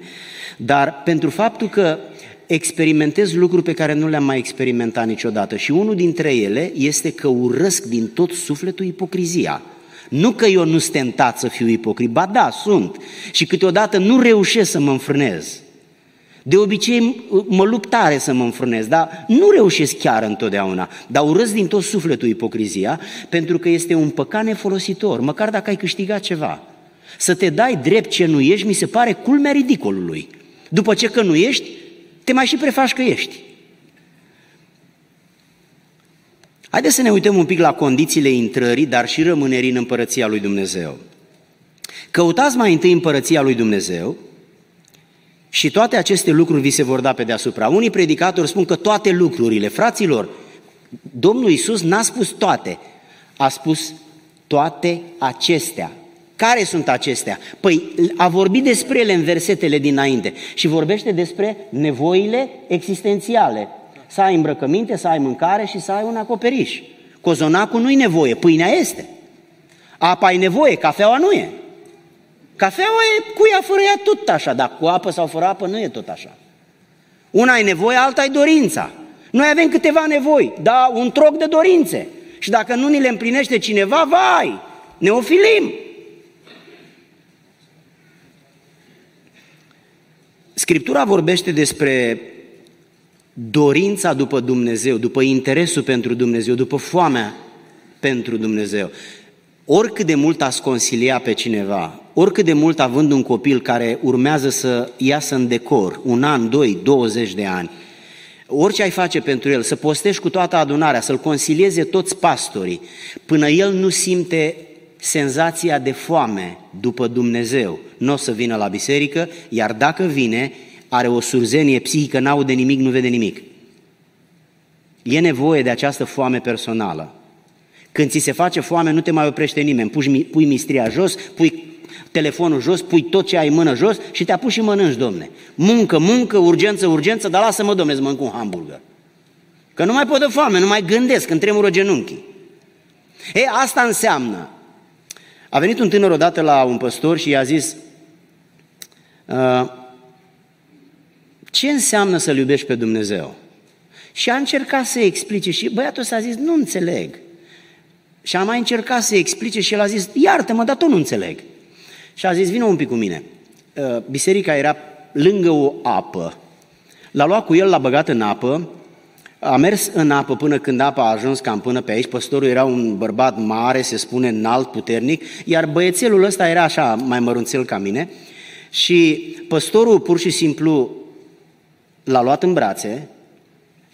dar pentru faptul că experimentez lucruri pe care nu le-am mai experimentat niciodată și unul dintre ele este că urăsc din tot sufletul ipocrizia. Nu că eu nu sunt tentat să fiu ipocrit, ba da, sunt. Și câteodată nu reușesc să mă înfrânez. De obicei mă lupt tare să mă înfrânez, dar nu reușesc chiar întotdeauna. Dar urăsc din tot sufletul ipocrizia, pentru că este un păcat nefolositor, măcar dacă ai câștigat ceva. Să te dai drept ce nu ești, mi se pare culmea ridicolului. După ce că nu ești, te mai și prefaci că ești. Haideți să ne uităm un pic la condițiile intrării, dar și rămânerii în împărăția lui Dumnezeu. Căutați mai întâi împărăția lui Dumnezeu și toate aceste lucruri vi se vor da pe deasupra. Unii predicatori spun că toate lucrurile, fraților, Domnul Iisus n-a spus toate, a spus toate acestea. Care sunt acestea? Păi a vorbit despre ele în versetele dinainte și vorbește despre nevoile existențiale. Să ai îmbrăcăminte, să ai mâncare și să ai un acoperiș. Cozonacul nu-i nevoie, pâinea este. Apa ai nevoie, cafeaua nu e. Cafeaua e cu ea, fără ea, tot așa, dar cu apă sau fără apă nu e tot așa. Una ai nevoie, alta ai dorința. Noi avem câteva nevoi, dar un troc de dorințe. Și dacă nu ni le împlinește cineva, vai, ne ofilim. Scriptura vorbește despre dorința după Dumnezeu, după interesul pentru Dumnezeu, după foamea pentru Dumnezeu. Oricât de mult ați consilia pe cineva, oricât de mult având un copil care urmează să iasă în decor, un an, doi, 20 de ani, orice ai face pentru el, să postești cu toată adunarea, să-l consilieze toți pastorii, până el nu simte senzația de foame după Dumnezeu, nu o să vină la biserică, iar dacă vine, are o surzenie psihică, n-aude nimic, nu vede nimic. E nevoie de această foame personală. Când ți se face foame, nu te mai oprește nimeni. Puși, pui mistria jos, pui telefonul jos, pui tot ce ai în mână jos și te apuci și mănânci, domne. Muncă, muncă, urgență, urgență, dar lasă-mă, domne, să mănânc un hamburger. Că nu mai pot de foame, nu mai gândesc, când tremură genunchii. E, asta înseamnă. A venit un tânăr odată la un păstor și i-a zis, uh, ce înseamnă să-L iubești pe Dumnezeu? Și a încercat să explice și băiatul ăsta a zis, nu înțeleg. Și a mai încercat să explice și el a zis, iartă-mă, dar tot nu înțeleg. Și a zis, vină un pic cu mine. Uh, biserica era lângă o apă. L-a luat cu el, l-a băgat în apă, a mers în apă până când apa a ajuns cam până pe aici. Păstorul era un bărbat mare, se spune înalt, puternic, iar băiețelul ăsta era așa, mai mărunțel ca mine. Și păstorul pur și simplu l-a luat în brațe,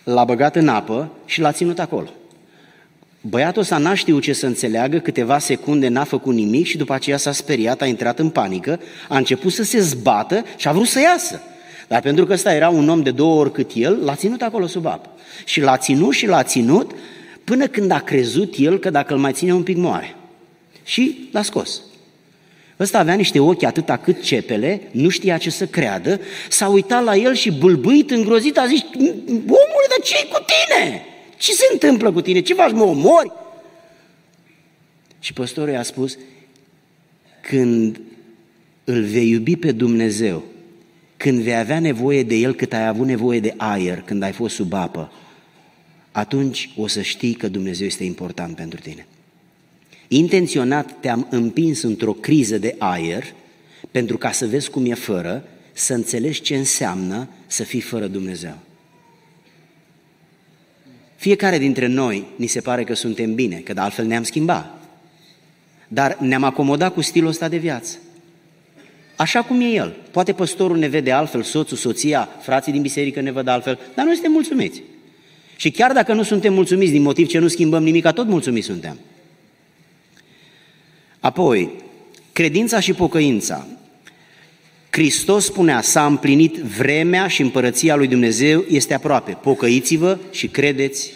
l-a băgat în apă și l-a ținut acolo. Băiatul ăsta n-a știut ce să înțeleagă, câteva secunde n-a făcut nimic și după aceea s-a speriat, a intrat în panică, a început să se zbată și a vrut să iasă. Dar pentru că ăsta era un om de două ori cât el, l-a ținut acolo sub apă. Și l-a ținut și l-a ținut până când a crezut el că dacă îl mai ține un pic moare. Și l-a scos. Ăsta avea niște ochi atâta cât cepele, nu știa ce să creadă, s-a uitat la el și bâlbâit, îngrozit, a zis, omule, dar ce cu tine? Ce se întâmplă cu tine? Ce faci, mă omori? Și păstorul i-a spus, când îl vei iubi pe Dumnezeu, când vei avea nevoie de El cât ai avut nevoie de aer când ai fost sub apă, atunci o să știi că Dumnezeu este important pentru tine. Intenționat te-am împins într-o criză de aer pentru ca să vezi cum e fără, să înțelegi ce înseamnă să fii fără Dumnezeu. Fiecare dintre noi ni se pare că suntem bine, că de altfel ne-am schimbat. Dar ne-am acomodat cu stilul ăsta de viață. Așa cum e el. Poate păstorul ne vede altfel, soțul, soția, frații din biserică ne văd altfel, dar noi suntem mulțumiți. Și chiar dacă nu suntem mulțumiți din motiv ce nu schimbăm nimic, tot mulțumiți suntem. Apoi, credința și pocăința. Hristos spunea, s-a împlinit vremea și împărăția lui Dumnezeu este aproape. Pocăiți-vă și credeți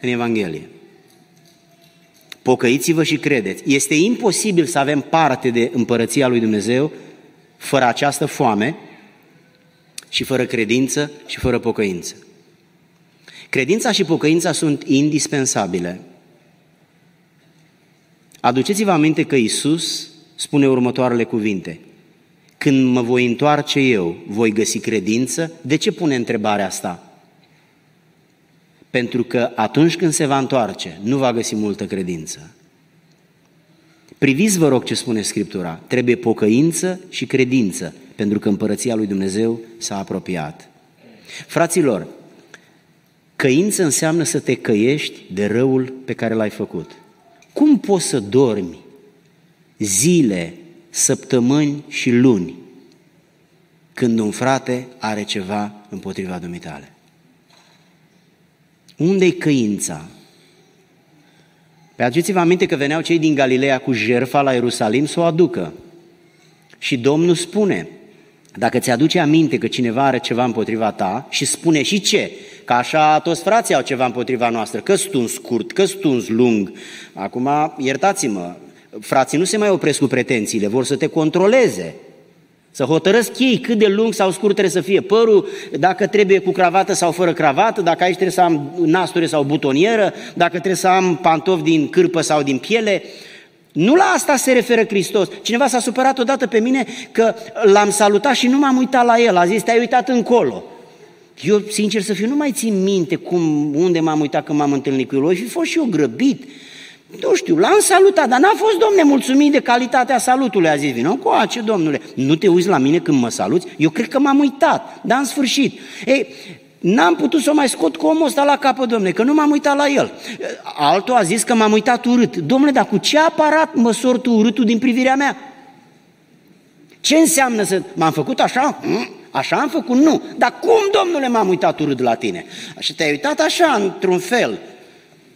în Evanghelie. Pocăiți-vă și credeți. Este imposibil să avem parte de împărăția lui Dumnezeu fără această foame și fără credință și fără pocăință. Credința și pocăința sunt indispensabile. Aduceți-vă aminte că Isus spune următoarele cuvinte. Când mă voi întoarce eu, voi găsi credință? De ce pune întrebarea asta? Pentru că atunci când se va întoarce, nu va găsi multă credință. Priviți, vă rog, ce spune Scriptura. Trebuie pocăință și credință, pentru că împărăția lui Dumnezeu s-a apropiat. Fraților, căință înseamnă să te căiești de răul pe care l-ai făcut. Cum poți să dormi zile, săptămâni și luni când un frate are ceva împotriva dumitale? Unde-i căința? Pe aduceți-vă aminte că veneau cei din Galileea cu jerfa la Ierusalim să o aducă. Și Domnul spune, dacă ți-aduce aminte că cineva are ceva împotriva ta și spune și ce, că așa toți frații au ceva împotriva noastră, că stuns scurt, că stuns lung. Acum, iertați-mă, frații nu se mai opresc cu pretențiile, vor să te controleze. Să hotărăsc ei cât de lung sau scurt trebuie să fie părul, dacă trebuie cu cravată sau fără cravată, dacă aici trebuie să am nasture sau butonieră, dacă trebuie să am pantofi din cârpă sau din piele. Nu la asta se referă Hristos. Cineva s-a supărat odată pe mine că l-am salutat și nu m-am uitat la el. A zis, te-ai uitat încolo. Eu, sincer să fiu, nu mai țin minte cum, unde m-am uitat când m-am întâlnit cu el. O fi fost și eu grăbit. Nu știu, l-am salutat, dar n-a fost, domne, mulțumit de calitatea salutului. A zis, vină cu ce, domnule, nu te uiți la mine când mă saluți? Eu cred că m-am uitat, dar în sfârșit. Ei, N-am putut să o mai scot cu omul ăsta la capă, domnule, că nu m-am uitat la el. Altul a zis că m-am uitat urât. Domnule, dar cu ce aparat măsor tu urâtul din privirea mea? Ce înseamnă să... M-am făcut așa? Hm? Așa am făcut? Nu. Dar cum, domnule, m-am uitat urât la tine? Și te-ai uitat așa, într-un fel.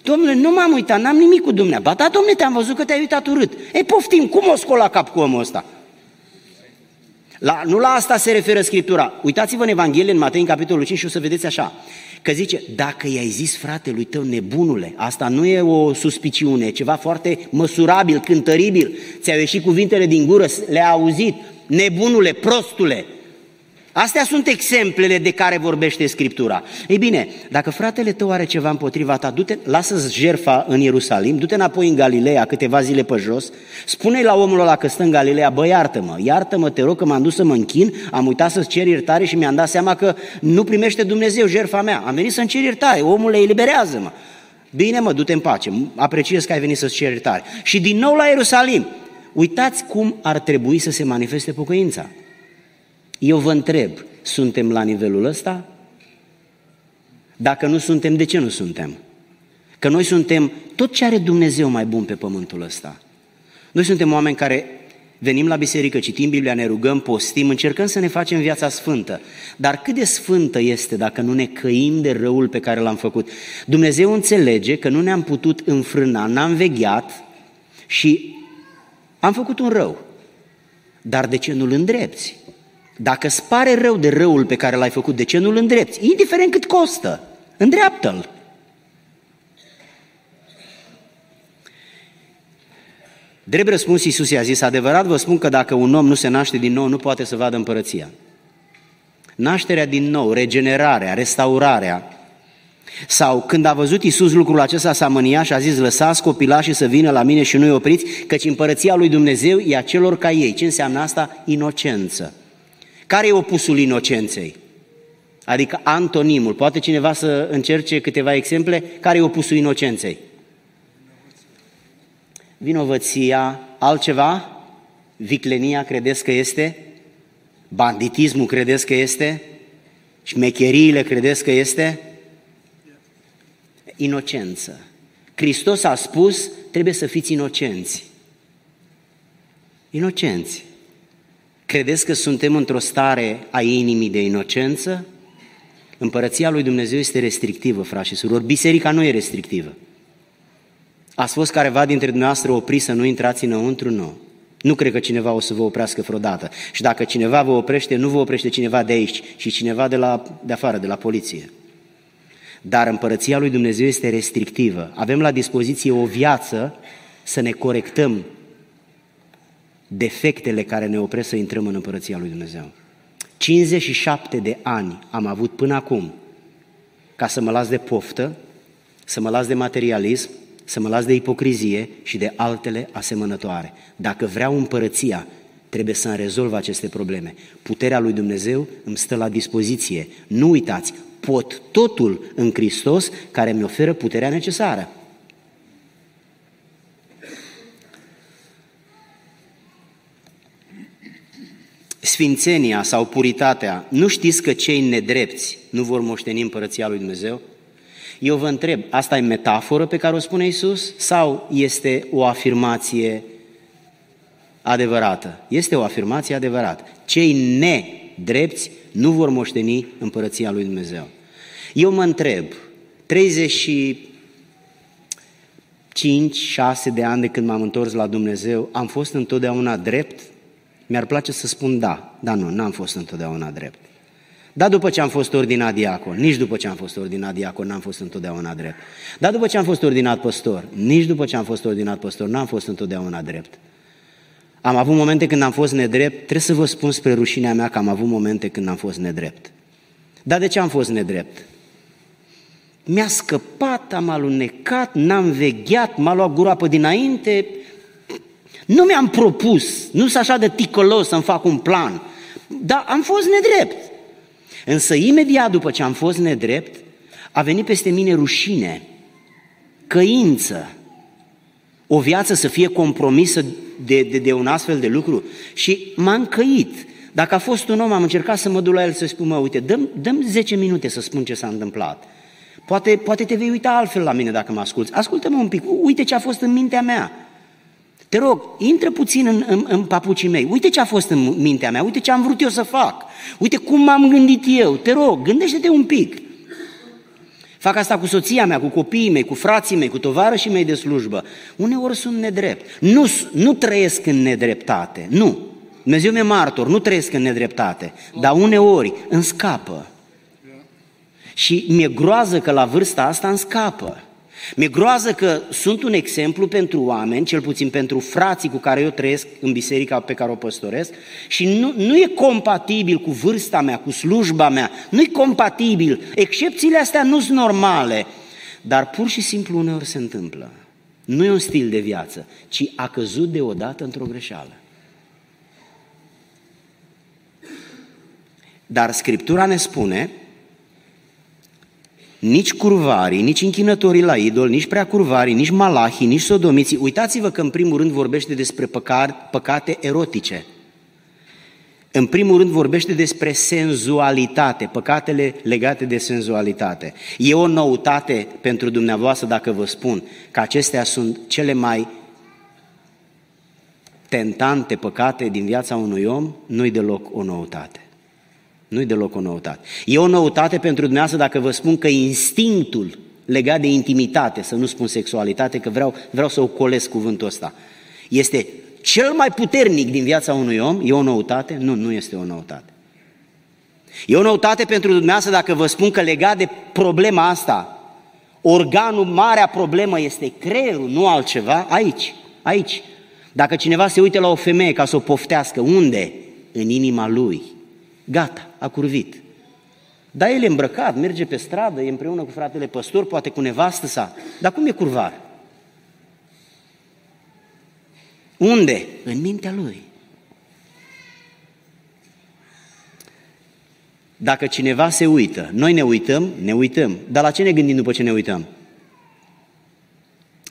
Domnule, nu m-am uitat, n-am nimic cu dumneavoastră. Ba da, domnule, te-am văzut că te-ai uitat urât. Ei, poftim, cum o scol la cap cu omul ăsta? La, nu la asta se referă Scriptura. Uitați-vă în Evanghelie, în Matei, în capitolul 5 și o să vedeți așa. Că zice, dacă i-ai zis fratelui tău nebunule, asta nu e o suspiciune, e ceva foarte măsurabil, cântăribil. Ți-au ieșit cuvintele din gură, le-a auzit, nebunule, prostule, Astea sunt exemplele de care vorbește Scriptura. Ei bine, dacă fratele tău are ceva împotriva ta, du-te, lasă-ți jerfa în Ierusalim, du-te înapoi în Galileea câteva zile pe jos, spune-i la omul ăla că stă în Galileea, bă, iartă-mă, iartă-mă, te rog că m-am dus să mă închin, am uitat să-ți cer iertare și mi-am dat seama că nu primește Dumnezeu jerfa mea. Am venit să-mi cer iertare, omul le eliberează-mă. Bine mă, du-te în pace, apreciez că ai venit să-ți cer iertare. Și din nou la Ierusalim, uitați cum ar trebui să se manifeste pocăința. Eu vă întreb, suntem la nivelul ăsta? Dacă nu suntem, de ce nu suntem? Că noi suntem tot ce are Dumnezeu mai bun pe pământul ăsta. Noi suntem oameni care venim la biserică, citim Biblia, ne rugăm, postim, încercăm să ne facem viața sfântă. Dar cât de sfântă este dacă nu ne căim de răul pe care l-am făcut? Dumnezeu înțelege că nu ne-am putut înfrâna, n-am vegheat și am făcut un rău. Dar de ce nu-l îndrepți? Dacă îți pare rău de răul pe care l-ai făcut, de ce nu-l îndrepți? Indiferent cât costă, îndreaptă-l. Drept răspuns, Iisus i-a zis, adevărat vă spun că dacă un om nu se naște din nou, nu poate să vadă împărăția. Nașterea din nou, regenerarea, restaurarea, sau când a văzut Iisus lucrul acesta, s-a mâniat și a zis, lăsați copilașii să vină la mine și nu-i opriți, căci împărăția lui Dumnezeu e a celor ca ei. Ce înseamnă asta? Inocență. Care e opusul inocenței? Adică antonimul. Poate cineva să încerce câteva exemple? Care e opusul inocenței? Vinovăția, altceva? Viclenia credeți că este? Banditismul credeți că este? Șmecheriile credeți că este? Inocență. Hristos a spus, trebuie să fiți inocenți. Inocenți. Credeți că suntem într-o stare a inimii de inocență? Împărăția lui Dumnezeu este restrictivă, frați și surori. Biserica nu e restrictivă. Ați fost careva dintre dumneavoastră opri să nu intrați înăuntru? Nu. Nu cred că cineva o să vă oprească vreodată. Și dacă cineva vă oprește, nu vă oprește cineva de aici, ci cineva de, la, de afară, de la poliție. Dar împărăția lui Dumnezeu este restrictivă. Avem la dispoziție o viață să ne corectăm defectele care ne opresc să intrăm în Împărăția lui Dumnezeu. 57 de ani am avut până acum ca să mă las de poftă, să mă las de materialism, să mă las de ipocrizie și de altele asemănătoare. Dacă vreau împărăția, trebuie să-mi rezolv aceste probleme. Puterea lui Dumnezeu îmi stă la dispoziție. Nu uitați, pot totul în Hristos care mi oferă puterea necesară. Sfințenia sau puritatea, nu știți că cei nedrepți nu vor moșteni împărăția lui Dumnezeu? Eu vă întreb, asta e metaforă pe care o spune Isus sau este o afirmație adevărată? Este o afirmație adevărată. Cei nedrepți nu vor moșteni împărăția lui Dumnezeu. Eu mă întreb, 35, 6 de ani de când m-am întors la Dumnezeu, am fost întotdeauna drept mi-ar place să spun da, dar nu, n-am fost întotdeauna drept. Da, după ce am fost ordinat diacon, nici după ce am fost ordinat diacon, n-am fost întotdeauna drept. Da, după ce am fost ordinat păstor, nici după ce am fost ordinat păstor, n-am fost întotdeauna drept. Am avut momente când am fost nedrept, trebuie să vă spun spre rușinea mea că am avut momente când am fost nedrept. Dar de ce am fost nedrept? Mi-a scăpat, am alunecat, n-am vegheat, m-a luat gura pe dinainte, nu mi-am propus, nu sunt așa de ticălos să-mi fac un plan, dar am fost nedrept. Însă imediat după ce am fost nedrept, a venit peste mine rușine, căință, o viață să fie compromisă de, de, de un astfel de lucru și m-am căit. Dacă a fost un om, am încercat să mă duc la el să spun, mă, uite, dăm, dăm 10 minute să spun ce s-a întâmplat. Poate, poate te vei uita altfel la mine dacă mă asculți. Ascultă-mă un pic, uite ce a fost în mintea mea. Te rog, intră puțin în, în, în papucii mei. Uite ce a fost în mintea mea, uite ce am vrut eu să fac. Uite cum m-am gândit eu. Te rog, gândește-te un pic. Fac asta cu soția mea, cu copiii mei, cu frații mei, cu tovarășii mei de slujbă. Uneori sunt nedrept. Nu, nu trăiesc în nedreptate, nu. Dumnezeu mi-e martor, nu trăiesc în nedreptate, dar uneori îmi scapă. Și mi-e groază că la vârsta asta îmi scapă. Mi-e groază că sunt un exemplu pentru oameni, cel puțin pentru frații cu care eu trăiesc în biserica pe care o păstoresc și nu, nu e compatibil cu vârsta mea, cu slujba mea, nu e compatibil. Excepțiile astea nu sunt normale, dar pur și simplu uneori se întâmplă. Nu e un stil de viață, ci a căzut deodată într-o greșeală. Dar Scriptura ne spune nici curvarii, nici închinătorii la idol, nici prea curvarii, nici malahii, nici sodomiții. Uitați-vă că în primul rând vorbește despre păcate erotice. În primul rând vorbește despre senzualitate, păcatele legate de senzualitate. E o noutate pentru dumneavoastră dacă vă spun că acestea sunt cele mai tentante păcate din viața unui om, nu-i deloc o noutate. Nu-i deloc o noutate. E o noutate pentru dumneavoastră dacă vă spun că instinctul legat de intimitate, să nu spun sexualitate, că vreau, vreau să ocolesc cuvântul ăsta, este cel mai puternic din viața unui om, e o noutate? Nu, nu este o noutate. E o noutate pentru dumneavoastră dacă vă spun că legat de problema asta, organul, marea problemă este creierul, nu altceva, aici, aici. Dacă cineva se uită la o femeie ca să o poftească, unde? În inima lui. Gata, a curvit. Da, el e îmbrăcat, merge pe stradă, e împreună cu fratele păstor, poate cu nevastă sa. Dar cum e curvar? Unde? În mintea lui. Dacă cineva se uită, noi ne uităm, ne uităm. Dar la ce ne gândim după ce ne uităm?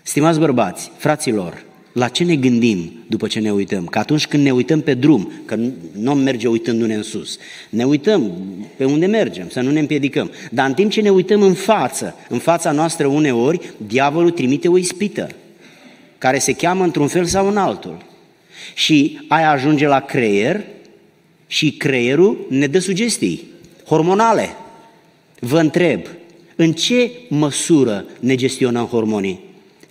Stimați bărbați, fraților, la ce ne gândim după ce ne uităm? Că atunci când ne uităm pe drum, că nu merge uitându-ne în sus, ne uităm pe unde mergem, să nu ne împiedicăm. Dar în timp ce ne uităm în față, în fața noastră uneori, diavolul trimite o ispită, care se cheamă într-un fel sau în altul. Și aia ajunge la creier și creierul ne dă sugestii hormonale. Vă întreb, în ce măsură ne gestionăm hormonii?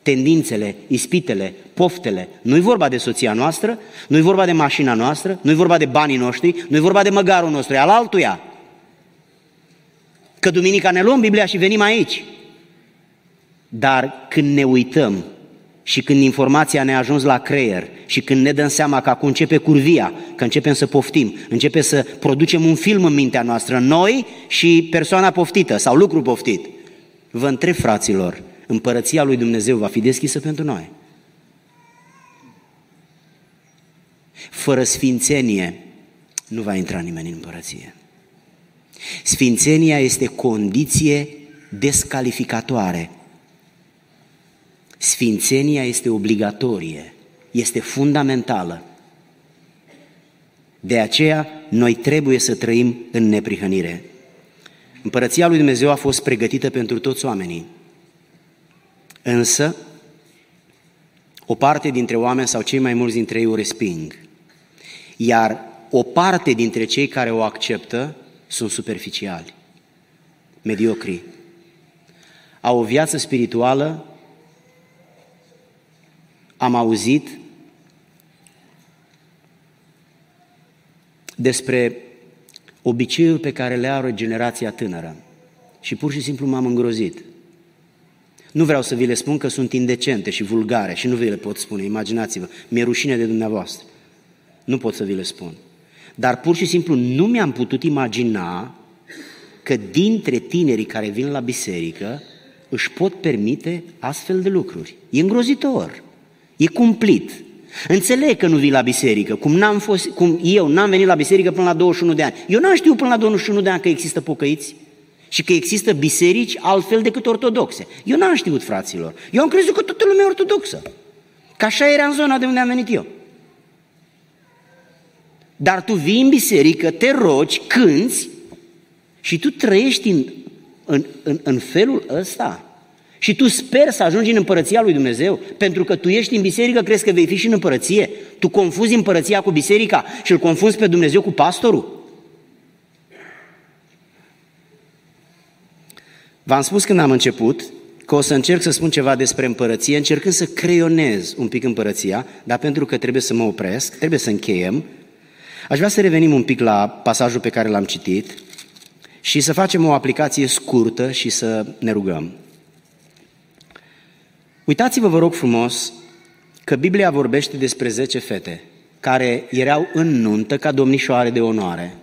Tendințele, ispitele, poftele. Nu-i vorba de soția noastră, nu-i vorba de mașina noastră, nu-i vorba de banii noștri, nu-i vorba de măgarul nostru, e al altuia. Că duminica ne luăm Biblia și venim aici. Dar când ne uităm și când informația ne-a ajuns la creier și când ne dăm seama că acum începe curvia, că începem să poftim, începe să producem un film în mintea noastră, noi și persoana poftită sau lucru poftit. Vă întreb, fraților, împărăția lui Dumnezeu va fi deschisă pentru noi. Fără sfințenie nu va intra nimeni în împărăție. Sfințenia este condiție descalificatoare. Sfințenia este obligatorie, este fundamentală. De aceea, noi trebuie să trăim în neprihănire. Împărăția lui Dumnezeu a fost pregătită pentru toți oamenii. Însă, o parte dintre oameni sau cei mai mulți dintre ei o resping. Iar o parte dintre cei care o acceptă sunt superficiali, mediocri. Au o viață spirituală, am auzit despre obiceiul pe care le are generația tânără și pur și simplu m-am îngrozit. Nu vreau să vi le spun că sunt indecente și vulgare și nu vi le pot spune, imaginați-vă, mi-e rușine de dumneavoastră. Nu pot să vi le spun. Dar pur și simplu nu mi-am putut imagina că dintre tinerii care vin la biserică își pot permite astfel de lucruri. E îngrozitor, e cumplit. Înțeleg că nu vii la biserică, cum, n-am fost, cum eu n-am venit la biserică până la 21 de ani. Eu n-am știut până la 21 de ani că există pocăiți și că există biserici altfel decât ortodoxe. Eu n-am știut, fraților. Eu am crezut că toată lumea e ortodoxă. Că așa era în zona de unde am venit eu. Dar tu vii în biserică, te rogi, cânți și tu trăiești în, în, în, în felul ăsta. Și tu sper să ajungi în împărăția lui Dumnezeu, pentru că tu ești în biserică, crezi că vei fi și în împărăție. Tu confuzi împărăția cu biserica și îl confunzi pe Dumnezeu cu pastorul. V-am spus când am început că o să încerc să spun ceva despre împărăție, încercând să creionez un pic împărăția, dar pentru că trebuie să mă opresc, trebuie să încheiem, aș vrea să revenim un pic la pasajul pe care l-am citit și să facem o aplicație scurtă și să ne rugăm. Uitați-vă, vă rog frumos, că Biblia vorbește despre 10 fete care erau în nuntă ca domnișoare de onoare.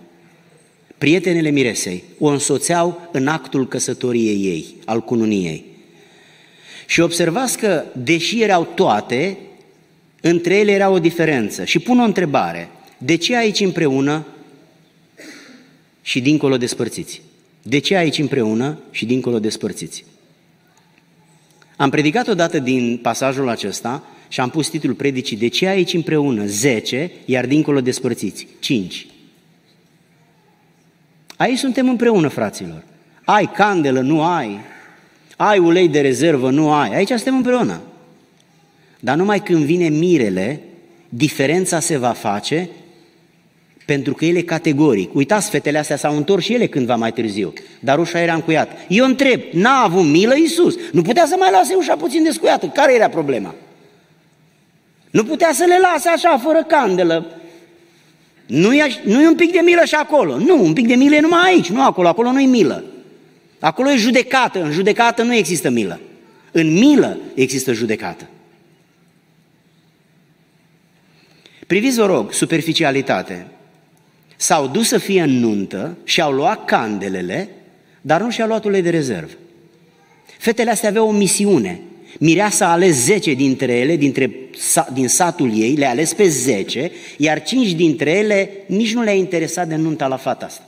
Prietenele miresei o însoțeau în actul căsătoriei ei, al cununiei. Și observați că, deși erau toate, între ele era o diferență. Și pun o întrebare. De ce aici împreună și dincolo despărțiți? De ce aici împreună și dincolo despărțiți? Am predicat odată din pasajul acesta și am pus titlul predicii De ce aici împreună? 10, iar dincolo despărțiți. 5. Aici suntem împreună, fraților. Ai candelă, nu ai. Ai ulei de rezervă, nu ai. Aici suntem împreună. Dar numai când vine mirele, diferența se va face pentru că ele categoric. Uitați, fetele astea s-au întors și ele cândva mai târziu, dar ușa era încuiată. Eu întreb, n-a avut milă Iisus? Nu putea să mai lase ușa puțin descuiată? Care era problema? Nu putea să le lase așa, fără candelă. Nu e, nu e un pic de milă și acolo. Nu, un pic de milă e numai aici, nu acolo. Acolo nu e milă. Acolo e judecată. În judecată nu există milă. În milă există judecată. Priviți, vă rog, superficialitate. S-au dus să fie în nuntă și au luat candelele, dar nu și-au luat ulei de rezervă. Fetele astea aveau o misiune. Mireasa a ales 10 dintre ele, dintre, din satul ei, le-a ales pe 10, iar 5 dintre ele nici nu le-a interesat de nunta la fata asta.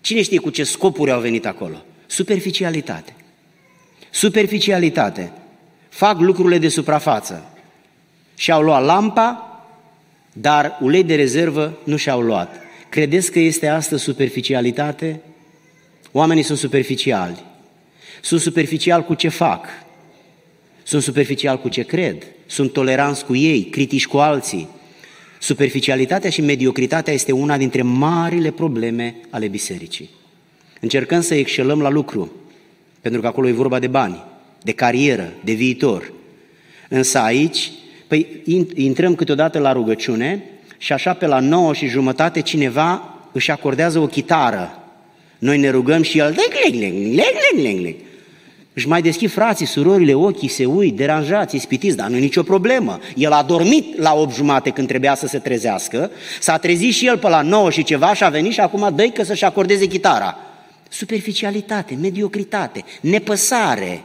Cine știe cu ce scopuri au venit acolo? Superficialitate. Superficialitate. Fac lucrurile de suprafață. Și au luat lampa, dar ulei de rezervă nu și-au luat. Credeți că este asta superficialitate? Oamenii sunt superficiali. Sunt superficial cu ce fac. Sunt superficial cu ce cred. Sunt toleranți cu ei, critici cu alții. Superficialitatea și mediocritatea este una dintre marile probleme ale bisericii. Încercăm să excelăm la lucru, pentru că acolo e vorba de bani, de carieră, de viitor. Însă aici Păi intrăm câteodată la rugăciune și așa pe la nouă și jumătate cineva își acordează o chitară. Noi ne rugăm și el își mai deschid frații, surorile, ochii, se uit, deranjați, ispitiți, dar nu e nicio problemă. El a dormit la 8 jumate când trebuia să se trezească, s-a trezit și el pe la 9 și ceva și a venit și acum dă că să-și acordeze chitara. Superficialitate, mediocritate, nepăsare,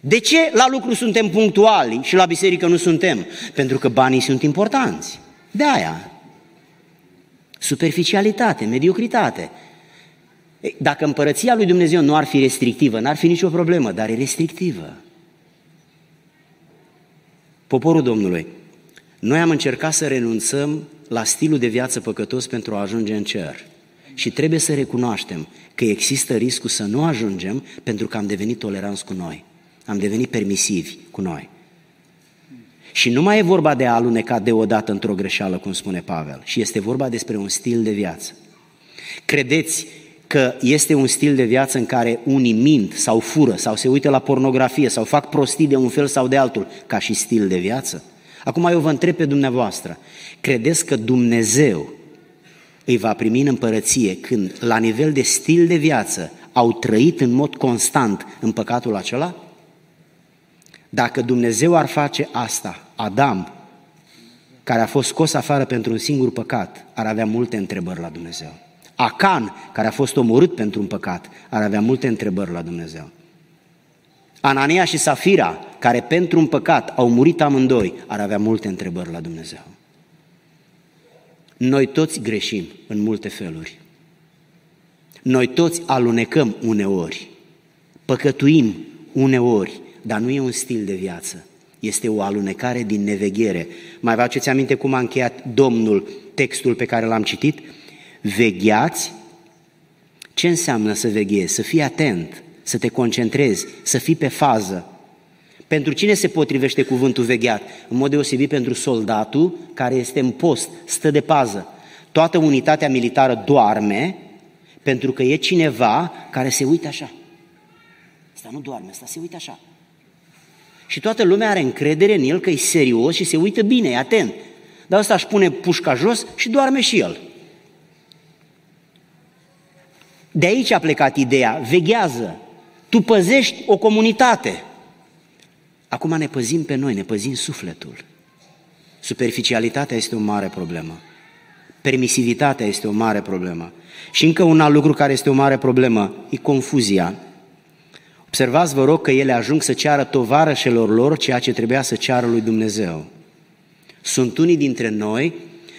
de ce la lucru suntem punctuali și la biserică nu suntem? Pentru că banii sunt importanți. De aia. Superficialitate, mediocritate. Dacă împărăția lui Dumnezeu nu ar fi restrictivă, n-ar fi nicio problemă, dar e restrictivă. Poporul Domnului, noi am încercat să renunțăm la stilul de viață păcătos pentru a ajunge în cer. Și trebuie să recunoaștem că există riscul să nu ajungem pentru că am devenit toleranți cu noi. Am devenit permisivi cu noi. Și nu mai e vorba de a aluneca deodată într-o greșeală, cum spune Pavel, și este vorba despre un stil de viață. Credeți că este un stil de viață în care unii mint sau fură sau se uită la pornografie sau fac prostii de un fel sau de altul ca și stil de viață? Acum eu vă întreb pe dumneavoastră, credeți că Dumnezeu îi va primi în împărăție când la nivel de stil de viață au trăit în mod constant în păcatul acela? Dacă Dumnezeu ar face asta, Adam, care a fost scos afară pentru un singur păcat, ar avea multe întrebări la Dumnezeu. Acan, care a fost omorât pentru un păcat, ar avea multe întrebări la Dumnezeu. Anania și Safira, care pentru un păcat au murit amândoi, ar avea multe întrebări la Dumnezeu. Noi toți greșim în multe feluri. Noi toți alunecăm uneori, păcătuim uneori, dar nu e un stil de viață. Este o alunecare din neveghere. Mai vă aduceți aminte cum a încheiat Domnul textul pe care l-am citit? Vegheați. Ce înseamnă să veghezi? Să fii atent, să te concentrezi, să fii pe fază. Pentru cine se potrivește cuvântul vegheat? În mod deosebit pentru soldatul care este în post, stă de pază. Toată unitatea militară doarme pentru că e cineva care se uită așa. Asta nu doarme, asta se uită așa. Și toată lumea are încredere în el că e serios și se uită bine, e atent. Dar ăsta își pune pușca jos și doarme și el. De aici a plecat ideea, veghează, tu păzești o comunitate. Acum ne păzim pe noi, ne păzim sufletul. Superficialitatea este o mare problemă. Permisivitatea este o mare problemă. Și încă un alt lucru care este o mare problemă, e confuzia. Observați, vă rog, că ele ajung să ceară tovarășelor lor ceea ce trebuia să ceară lui Dumnezeu. Sunt unii dintre noi,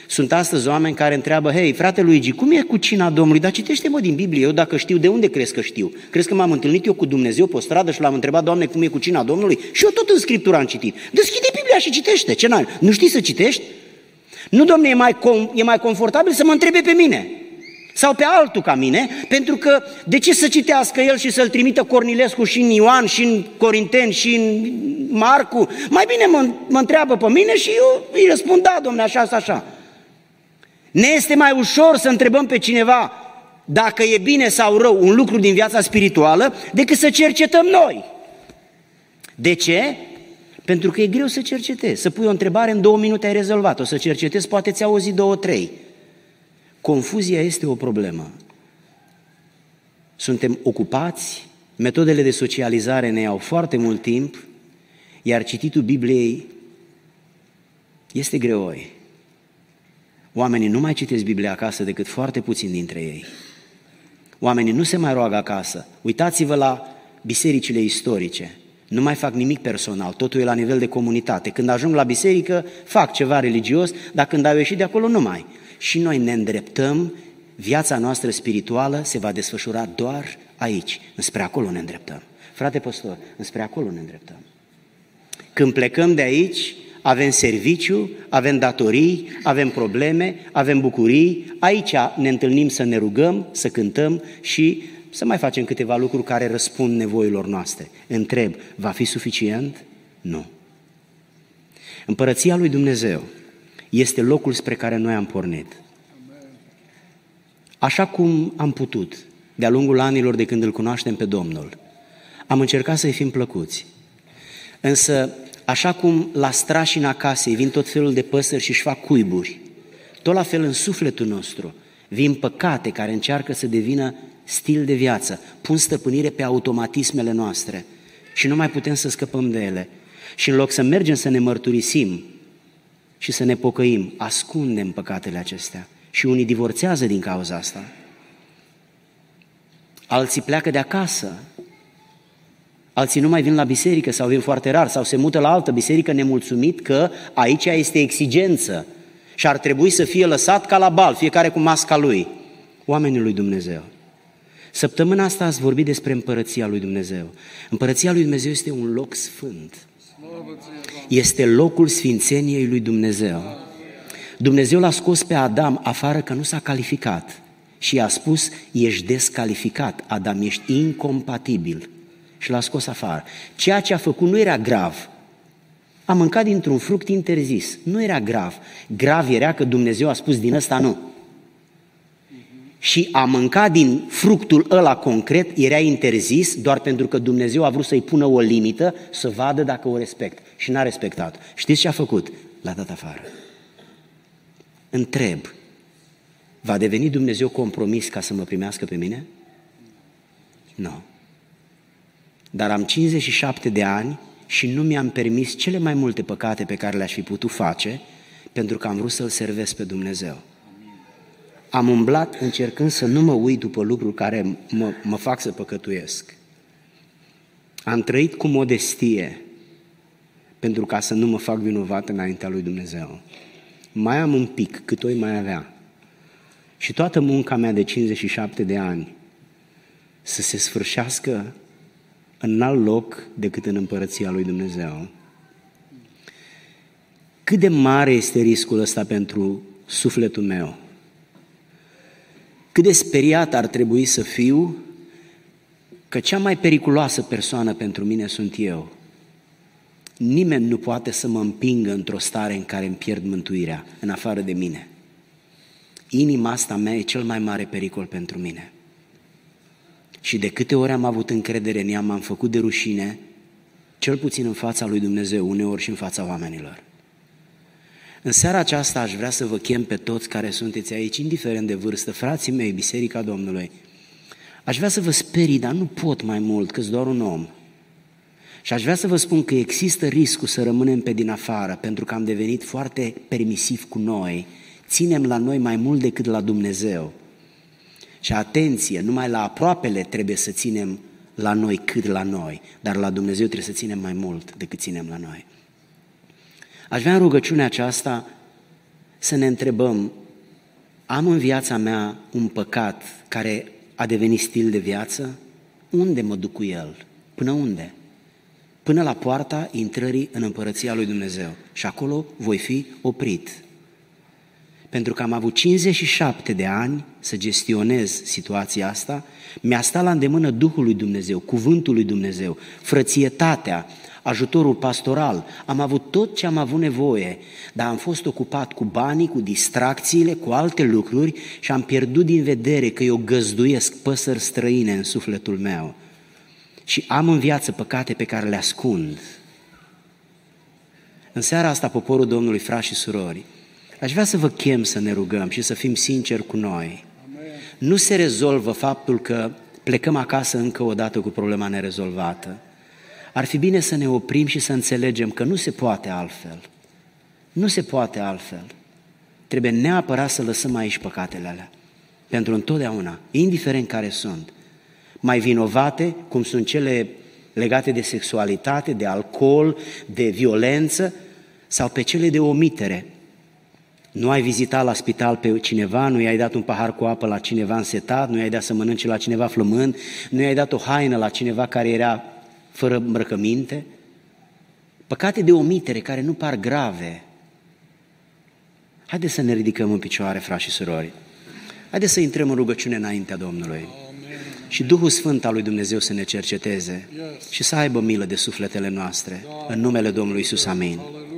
sunt astăzi oameni care întreabă, hei, frate Luigi, cum e cu cina Domnului? Dar citește-mă din Biblie, eu dacă știu, de unde crezi că știu? Crezi că m-am întâlnit eu cu Dumnezeu pe stradă și l-am întrebat, Doamne, cum e cu cina Domnului? Și eu tot în Scriptură am citit. Deschide Biblia și citește. Ce n-ai? Nu știi să citești? Nu, domne, e mai, com- e mai confortabil să mă întrebe pe mine sau pe altul ca mine, pentru că de ce să citească el și să-l trimită Cornilescu și în Ioan, și în Corinteni, și în Marcu? Mai bine mă, mă întreabă pe mine și eu îi răspund, da, domne, așa, așa. Ne este mai ușor să întrebăm pe cineva dacă e bine sau rău un lucru din viața spirituală decât să cercetăm noi. De ce? Pentru că e greu să cercetezi. Să pui o întrebare, în două minute ai rezolvat. O să cercetezi, poate ți auzi două, trei. Confuzia este o problemă. Suntem ocupați, metodele de socializare ne iau foarte mult timp, iar cititul Bibliei este greoi. Oamenii nu mai citesc Biblia acasă decât foarte puțin dintre ei. Oamenii nu se mai roagă acasă. Uitați-vă la bisericile istorice. Nu mai fac nimic personal, totul e la nivel de comunitate. Când ajung la biserică, fac ceva religios, dar când au ieșit de acolo, nu mai și noi ne îndreptăm, viața noastră spirituală se va desfășura doar aici, înspre acolo ne îndreptăm. Frate păstor, înspre acolo ne îndreptăm. Când plecăm de aici, avem serviciu, avem datorii, avem probleme, avem bucurii, aici ne întâlnim să ne rugăm, să cântăm și să mai facem câteva lucruri care răspund nevoilor noastre. Întreb, va fi suficient? Nu. Împărăția lui Dumnezeu este locul spre care noi am pornit. Așa cum am putut, de-a lungul anilor de când îl cunoaștem pe Domnul, am încercat să-i fim plăcuți. Însă, așa cum la strașina casei vin tot felul de păsări și își fac cuiburi, tot la fel în sufletul nostru vin păcate care încearcă să devină stil de viață, pun stăpânire pe automatismele noastre și nu mai putem să scăpăm de ele. Și în loc să mergem să ne mărturisim și să ne pocăim, ascundem păcatele acestea. Și unii divorțează din cauza asta. Alții pleacă de acasă. Alții nu mai vin la biserică sau vin foarte rar sau se mută la altă biserică nemulțumit că aici este exigență și ar trebui să fie lăsat ca la bal, fiecare cu masca lui. Oamenii lui Dumnezeu. Săptămâna asta ați vorbit despre împărăția lui Dumnezeu. Împărăția lui Dumnezeu este un loc sfânt este locul sfințeniei lui Dumnezeu. Dumnezeu l-a scos pe Adam afară că nu s-a calificat și i-a spus, ești descalificat, Adam, ești incompatibil. Și l-a scos afară. Ceea ce a făcut nu era grav. A mâncat dintr-un fruct interzis. Nu era grav. Grav era că Dumnezeu a spus din ăsta nu și a mânca din fructul ăla concret era interzis doar pentru că Dumnezeu a vrut să-i pună o limită să vadă dacă o respect. Și n-a respectat. Știți ce a făcut? L-a dat afară. Întreb, va deveni Dumnezeu compromis ca să mă primească pe mine? Nu. Dar am 57 de ani și nu mi-am permis cele mai multe păcate pe care le-aș fi putut face pentru că am vrut să-L servesc pe Dumnezeu am umblat încercând să nu mă uit după lucruri care mă, mă fac să păcătuiesc. Am trăit cu modestie pentru ca să nu mă fac vinovat înaintea lui Dumnezeu. Mai am un pic, cât o mai avea. Și toată munca mea de 57 de ani să se sfârșească în alt loc decât în împărăția lui Dumnezeu. Cât de mare este riscul ăsta pentru sufletul meu? Cât de speriat ar trebui să fiu că cea mai periculoasă persoană pentru mine sunt eu. Nimeni nu poate să mă împingă într-o stare în care îmi pierd mântuirea, în afară de mine. Inima asta mea e cel mai mare pericol pentru mine. Și de câte ori am avut încredere în ea, m-am făcut de rușine, cel puțin în fața lui Dumnezeu, uneori și în fața oamenilor. În seara aceasta aș vrea să vă chem pe toți care sunteți aici, indiferent de vârstă, frații mei, Biserica Domnului. Aș vrea să vă sperii, dar nu pot mai mult, că doar un om. Și aș vrea să vă spun că există riscul să rămânem pe din afară, pentru că am devenit foarte permisiv cu noi, ținem la noi mai mult decât la Dumnezeu. Și atenție, numai la aproapele trebuie să ținem la noi cât la noi, dar la Dumnezeu trebuie să ținem mai mult decât ținem la noi. Aș vrea în rugăciunea aceasta să ne întrebăm, am în viața mea un păcat care a devenit stil de viață? Unde mă duc cu el? Până unde? Până la poarta intrării în împărăția lui Dumnezeu. Și acolo voi fi oprit. Pentru că am avut 57 de ani să gestionez situația asta, mi-a stat la îndemână Duhul lui Dumnezeu, Cuvântul lui Dumnezeu, frățietatea, ajutorul pastoral, am avut tot ce am avut nevoie, dar am fost ocupat cu banii, cu distracțiile, cu alte lucruri și am pierdut din vedere că eu găzduiesc păsări străine în sufletul meu și am în viață păcate pe care le ascund. În seara asta, poporul Domnului, frați și surori, aș vrea să vă chem să ne rugăm și să fim sinceri cu noi. Nu se rezolvă faptul că plecăm acasă încă o dată cu problema nerezolvată. Ar fi bine să ne oprim și să înțelegem că nu se poate altfel. Nu se poate altfel. Trebuie neapărat să lăsăm aici păcatele alea. Pentru întotdeauna, indiferent care sunt. Mai vinovate, cum sunt cele legate de sexualitate, de alcool, de violență, sau pe cele de omitere. Nu ai vizitat la spital pe cineva, nu i-ai dat un pahar cu apă la cineva însetat, nu i-ai dat să mănânce la cineva flămând, nu i-ai dat o haină la cineva care era fără îmbrăcăminte, păcate de omitere care nu par grave. Haideți să ne ridicăm în picioare, frați și surori. Haideți să intrăm în rugăciune înaintea Domnului. Amen. Și Duhul Sfânt al lui Dumnezeu să ne cerceteze yes. și să aibă milă de sufletele noastre. Da. În numele Domnului Isus, amin. Amin.